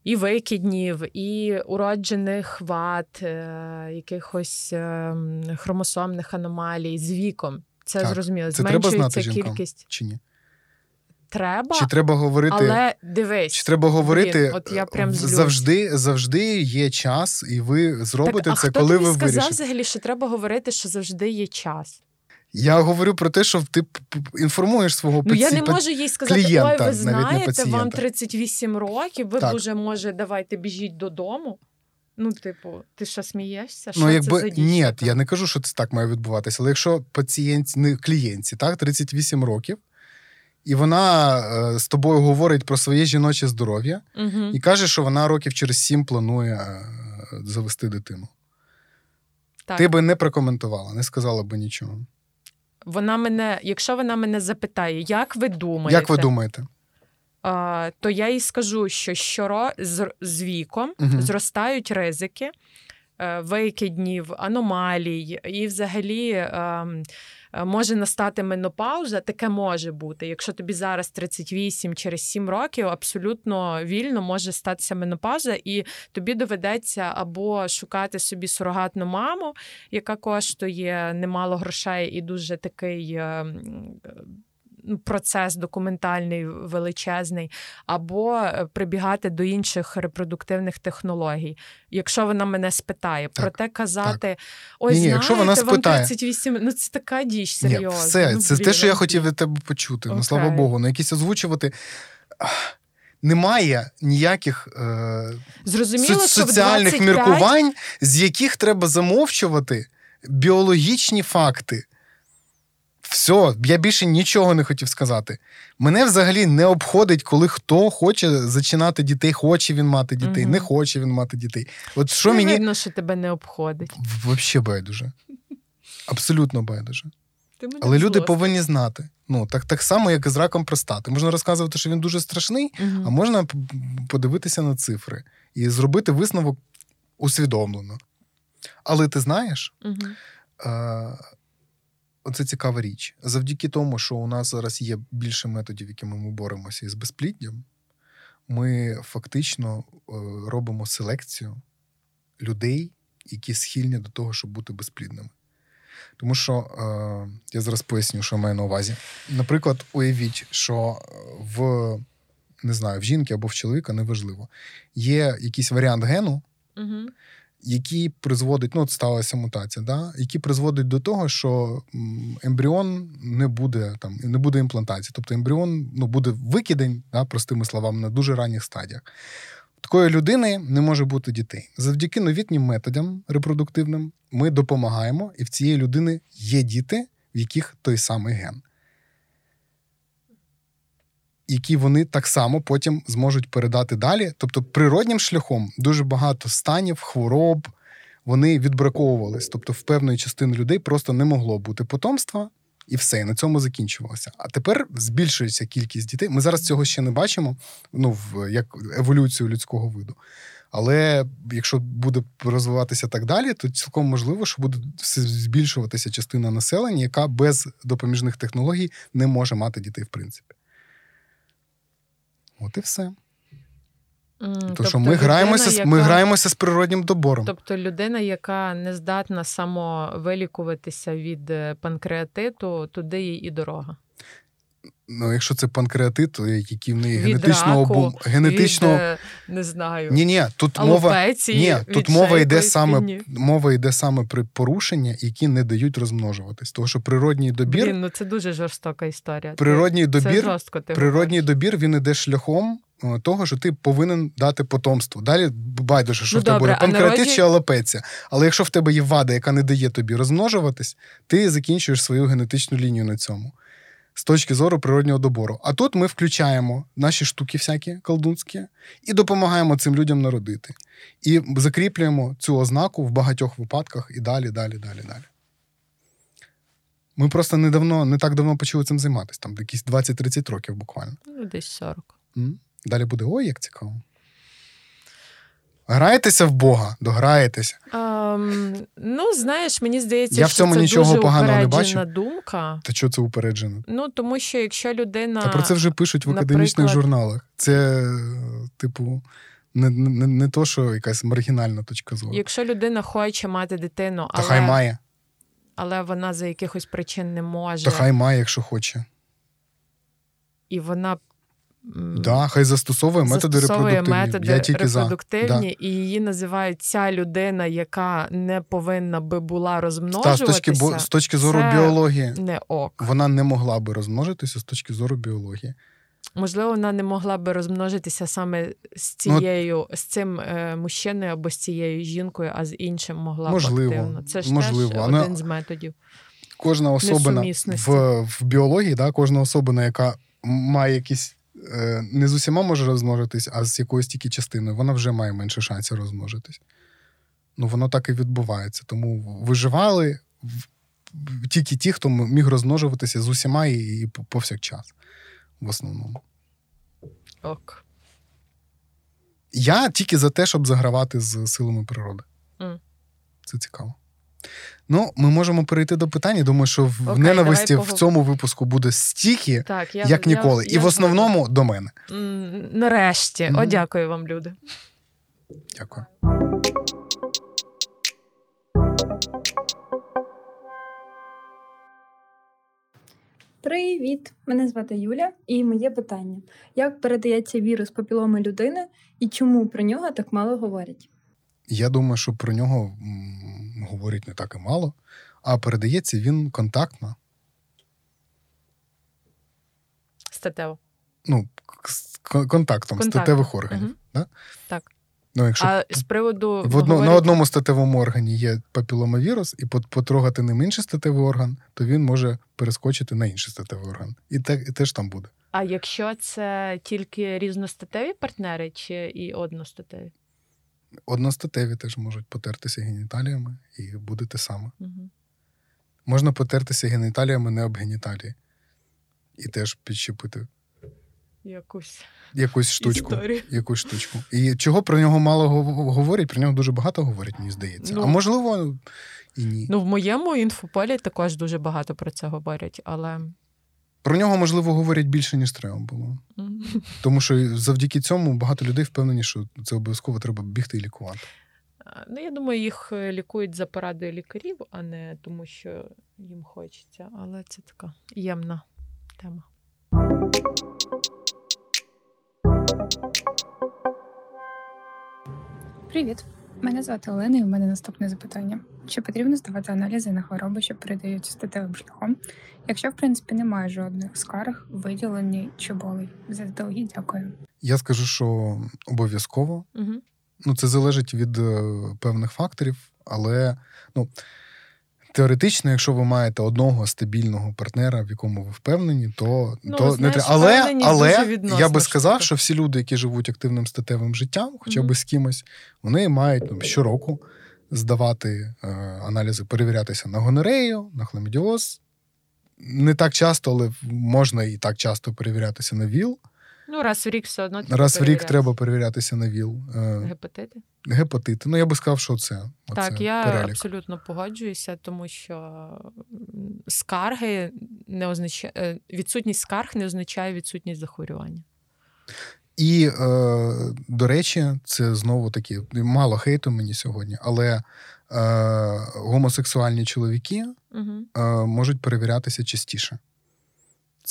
і викиднів, і уроджених вад, е, якихось е, хромосомних аномалій з віком. Це так. зрозуміло. Це треба знати жінкам кількість. Чи ні? Треба. Чи треба говорити, але дивись. Чи треба говорити блін, от я прям завжди завжди є час, і ви зробите так, це, а коли хто ви сказав вирішите? взагалі, що треба говорити, що завжди є час. Я говорю про те, що ти інформуєш свого ну, я не можу їй сказати, клієнта, ой, ви знаєте, вам 38 років, ви так. вже може, давайте біжіть додому. Ну, типу, ти що смієшся? Що ну, якби це за ні, я не кажу, що це так має відбуватися. Але якщо пацієнт, не клієнтці, так, 38 років, і вона е, з тобою говорить про своє жіноче здоров'я угу. і каже, що вона років через 7 планує е, завести дитину. Так. Ти би не прокоментувала, не сказала би нічого. Вона мене, якщо вона мене запитає, як ви думаєте? Як ви думаєте? То я їй скажу, що щоро з віком угу. зростають ризики е, викиднів, аномалій, і взагалі. Ем, може настати менопауза, таке може бути. Якщо тобі зараз 38 через 7 років, абсолютно вільно може статися менопауза, і тобі доведеться або шукати собі сурогатну маму, яка коштує немало грошей і дуже такий. Ну, процес документальний величезний, або е, прибігати до інших репродуктивних технологій. Якщо вона мене спитає, так, проте казати, так. ой, Ні, знаєте, якщо вона спитає, вам 38, ну це така діч серйозна. Ні, все, ну, це блін, те, що я хотів від тебе почути. Okay. Ну слава Богу, ну якісь озвучувати. Немає ніяких е, Зрозуміло, со- соціальних 25... міркувань, з яких треба замовчувати біологічні факти. Все, я більше нічого не хотів сказати. Мене взагалі не обходить, коли хто хоче зачинати дітей, хоче він мати дітей, угу. не хоче він мати дітей. От що не мені... видно, що тебе не обходить. Взагалі байдуже. Абсолютно байдуже. Але люди повинні знати. Ну, так так само, як і з раком простати. Можна розказувати, що він дуже страшний, угу. а можна подивитися на цифри і зробити висновок усвідомлено. Але ти знаєш, угу. Оце цікава річ. Завдяки тому, що у нас зараз є більше методів, якими ми боремося із безпліддям, ми фактично е, робимо селекцію людей, які схильні до того, щоб бути безплідними. Тому що е, я зараз поясню, що я маю на увазі. Наприклад, уявіть, що в не знаю, в жінки або в чоловіка неважливо, є якийсь варіант гену, угу які призводить, ну от сталася мутація, да, які призводить до того, що ембріон не буде там, не буде імплантації. Тобто ембріон ну, буде викидень, да, простими словами, на дуже ранніх стадіях. Такої людини не може бути дітей. Завдяки новітнім методам репродуктивним ми допомагаємо, і в цієї людини є діти, в яких той самий ген. Які вони так само потім зможуть передати далі. Тобто, природнім шляхом дуже багато станів, хвороб вони відбраковувались. Тобто, в певної частини людей просто не могло бути потомства, і все, і на цьому закінчувалося. А тепер збільшується кількість дітей. Ми зараз цього ще не бачимо, ну в як еволюцію людського виду. Але якщо буде розвиватися так далі, то цілком можливо, що буде збільшуватися частина населення, яка без допоміжних технологій не може мати дітей, в принципі. От і все. Тому То, що ми граємося, з- ми граємося з природнім добором. Тобто людина, яка не здатна самовилікуватися від е, панкреатиту, туди їй і дорога. Ну, якщо це панкреатит, то який в неї Від генетично раку, обум... генетично. Від, е, не знаю, Ні, ні, тут мова. Ні, тут мова йде саме фігні. мова йде саме при порушення, які не дають розмножуватись. Тому що природній добір, Блін, ну це дуже жорстока історія. Природній це добір, жорстко ти природній говориш. добір він іде шляхом е, того, що ти повинен дати потомство. Далі байдуже, що Ну, в тебе буде панкреатит народі- чи алопеція. Але якщо в тебе є вада, яка не дає тобі розмножуватись, ти закінчуєш свою генетичну лінію на цьому. З точки зору природнього добору. А тут ми включаємо наші штуки всякі колдунські і допомагаємо цим людям народити. І закріплюємо цю ознаку в багатьох випадках і далі, далі, далі, далі. Ми просто недавно, не так давно почали цим займатися, там якісь 20-30 років буквально. Ну, десь 40. М? Далі буде ой, як цікаво. Граєтеся в Бога, дограєтеся. Ем, ну, знаєш, мені здається, Я в що цьому це нічого дуже поганого не бачу. думка. Та що це упереджено? Ну, тому що якщо людина. Та про це вже пишуть в академічних журналах. Це, типу, не, не, не то, що якась маргінальна точка зору. Якщо людина хоче мати дитину, Та але, хай має. але вона за якихось причин не може, Та хай має, якщо хоче. і вона Да, хай застосовує методи застосовує репродуктивні. методи Я тільки за. репродуктивні, і її називають ця людина, яка не повинна би була Та, з точки, бо- з точки зору це біології, не ок. вона не могла би розмножитися з точки зору біології. Можливо, вона не могла би розмножитися саме з Ну, з цим е, мужчиною або з цією жінкою, а з іншим могла Можливо, б активно. Це ж можливо. теж один з методів. Кожна особина в, в біології, да, кожна особина, яка має якісь. Е, Не з усіма може розмножитись, а з якоюсь тільки частиною, вона вже має менше шансів розмножитись. Ну, воно так і відбувається. Тому виживали тільки ті, хто міг розмножуватися з усіма і, і повсякчас. В основному. Ок. Я тільки за те, щоб загравати з силами природи. Мгм. Це цікаво. Ну, ми можемо перейти до питання. Думаю, що в Окей, ненависті в цьому випуску буде стільки, Так, я, як я- ніколи. я І в основному до мене. Нарешті. О, дякую вам, люди. Дякую. Привіт! Мене звати Юля, і моє питання: як передається вірус папіломи людини і чому про нього так мало говорять? Я думаю, що про нього говорять не так і мало, а передається він контактно. Статево. Ну, з контактом Контактно. статевих органів. Мгм. Да? Так. Ну, якщо А з приводу в одно, говорять- на одному статевому органі є папіломавірус, і потрогати ним інший статевий орган, то він може перескочити на інший статевий орган. І, те, і теж там буде. А якщо це тільки різностатеві партнери чи і одностатеві? Одностатеві теж можуть потертися геніталіями, і буде те саме. Угу. Можна потертися геніталіями не об геніталії. І теж підщепити Якусь якусь штучку. історію. Якусь штучку. І чого про нього мало говорять, про нього дуже багато говорять, мені здається. Ну, а можливо, і ні. Ну, в моєму інфополі також дуже багато про це говорять, але Про нього, можливо, говорять більше, ніж треба було. Тому що завдяки цьому багато людей впевнені, що це обов'язково треба бігти і лікувати. ну, я думаю, їх е, лікують за порадою лікарів, а не тому, що їм хочеться. Але це така ємна тема. Привіт, мене звати Олена, і в мене наступне запитання: чи потрібно здавати аналізи на хвороби, що передаються статевим шляхом, якщо в принципі немає жодних скарг, виділені чи болей? Заздалегідь дякую. Я скажу, що обов'язково. Угу. Ну, це залежить від е, певних факторів, але ну, теоретично, якщо ви маєте одного стабільного партнера, в якому ви впевнені, то, Ну, то знаєш, не треба. Але, але я би сказав, штука. що всі люди, які живуть активним статевим життям, хоча Мгм. б з кимось, вони мають ну, щороку здавати е, аналізи, перевірятися на гонорею, на хламідіоз. Не так часто, але можна і так часто перевірятися на ВІЛ. Ну, раз в рік все одно треба Раз в рік треба перевірятися на ВІЛ. Е, гепатити. гепатити. Ну, я би сказав, що це. Так, оце я перелік. абсолютно погоджуюся, тому що скарги не означає відсутність скарг не означає відсутність захворювання. І, е, до речі, це знову таки мало хейту мені сьогодні, але е, гомосексуальні чоловіки Угу. е, можуть перевірятися частіше.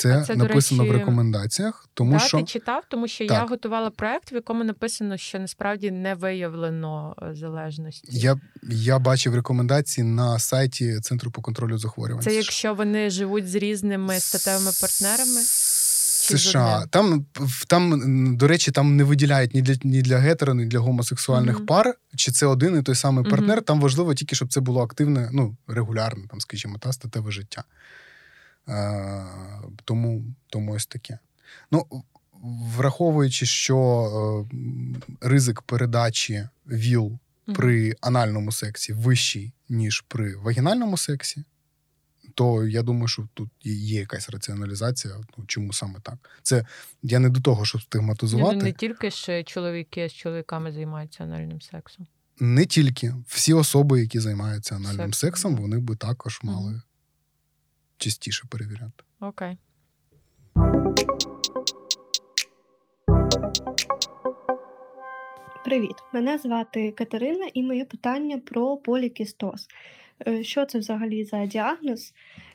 Це, це, написано в рекомендаціях, тому да, що ти читав, тому що я готувала проект, в якому написано, що насправді не виявлено е, залежності. я, я бачив рекомендації на сайті Центру по контролю захворювань. Це якщо вони живуть з різними статевими партнерами. США. Там, там, до речі, там не виділяють ні для, ні для гетеро, ні для гомосексуальних Мгм. пар, чи це один і той самий партнер. Там важливо тільки, щоб це було активне, ну, регулярне, там, скажімо, та, статеве життя. Е, тому, тому ось таке. Ну, враховуючи, що е, ризик передачі ВІЛ при анальному сексі вищий, ніж при вагінальному сексі, то я думаю, що тут є якась раціоналізація. Ну, чому саме так? Це я не до того, щоб стигматизувати. ну, не тільки ж чоловіки з чоловіками займаються анальним сексом. Не тільки всі особи, які займаються анальним Сексом, сексом, вони би також мали частіше перевіряти. Окей. Привіт, мене звати Катерина, і моє питання про полікістоз. Е, Що це взагалі за діагноз?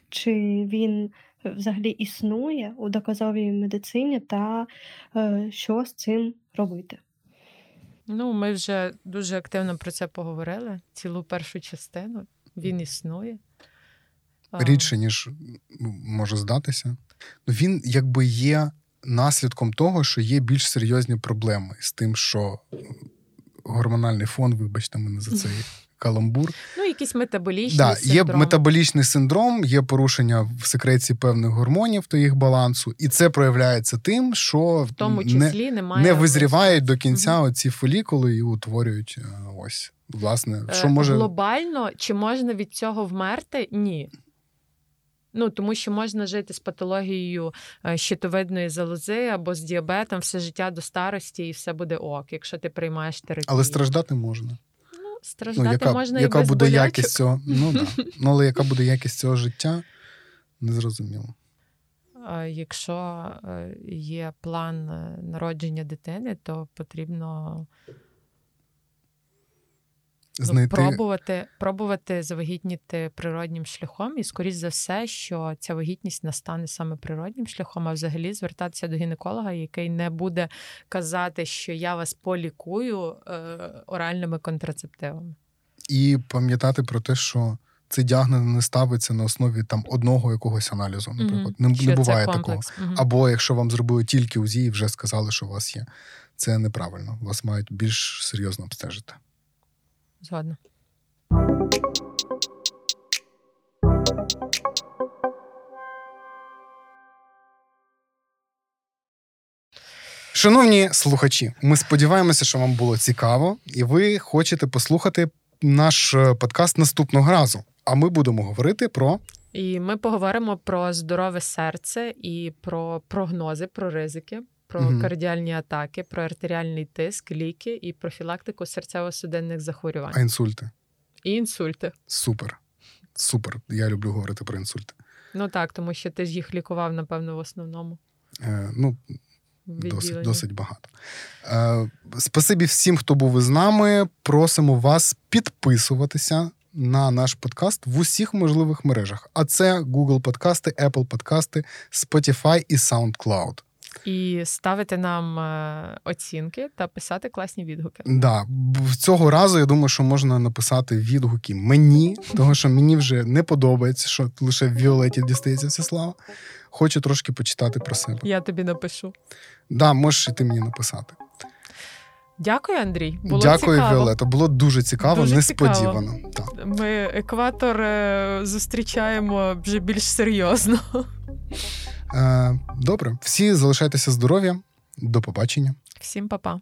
Чи він взагалі існує у доказовій медицині, та е, що з цим робити? Ну, ми вже дуже активно про це поговорили. Цілу першу частину. Він існує. А, Рідше, ніж може здатися. Ну, він якби є наслідком того, що є більш серйозні проблеми з тим, що гормональний фон, вибачте мене за цей [LAUGHS] каламбур. Ну, якісь метаболічні Да, є метаболічний синдром, є порушення в секреції певних гормонів та їх балансу, і це проявляється тим, що В тому не, числі немає не визрівають до кінця Мгм. оці фолікули і утворюють е, ось власне, Е, що може Глобально, чи можна від цього вмерти? Ні. Ну, тому що можна жити з патологією е, щитовидної залози або з діабетом все життя до старості, і все буде ок, якщо ти приймаєш терапію. але страждати можна. Ну, страждати Ну, яка можна яка і без буде болячок. якість цього? Ну да. [LAUGHS] Ну, але яка буде якість цього життя? Незрозуміло. Якщо е, є план е, народження дитини, то потрібно ну, Знайти пробувати, пробувати завагітніти природнім шляхом, і скоріш за все, що ця вагітність настане саме природнім шляхом, а взагалі звертатися до гінеколога, який не буде казати, що я вас полікую е, оральними контрацептивами. і пам'ятати про те, що цей діагноз не ставиться на основі там одного якогось аналізу. Наприклад, не, Що не це буває такого. Мгм. Або якщо вам зробили тільки УЗІ і вже сказали, що у вас є. Це неправильно. Вас мають більш серйозно обстежити. Згодна. Шановні слухачі, ми сподіваємося, що вам було цікаво, і ви хочете послухати наш е, подкаст наступного разу. А ми будемо говорити про І ми поговоримо про здорове серце і про прогнози, про ризики, про Мгм. кардіальні атаки, про артеріальний тиск, ліки і профілактику серцево-судинних захворювань а інсульти. і інсульти. Супер. Супер. Я люблю говорити про інсульти. Ну так, тому що ти ж їх лікував, напевно, в основному Е, ну, досить, досить багато. Е, спасибі всім, хто був із нами. Просимо вас підписуватися на наш подкаст в усіх можливих мережах. А це Google подкасти, Apple подкасти, Spotify і SoundCloud. І ставити нам е, оцінки та писати класні відгуки. Да, цього разу я думаю, що можна написати відгуки мені, тому що мені вже не подобається, що лише в Віолеті дістається вся слава. Хочу трошки почитати про себе. Я тобі напишу. Да, можеш і ти мені написати. Дякую, Андрій. Було Дякую, цікаво. Віолета. Було дуже цікаво, Дуже несподівано. Так. Ми екватор е, зустрічаємо вже більш серйозно. Е, добре, всі залишайтеся здорові. До побачення. Всім па-па.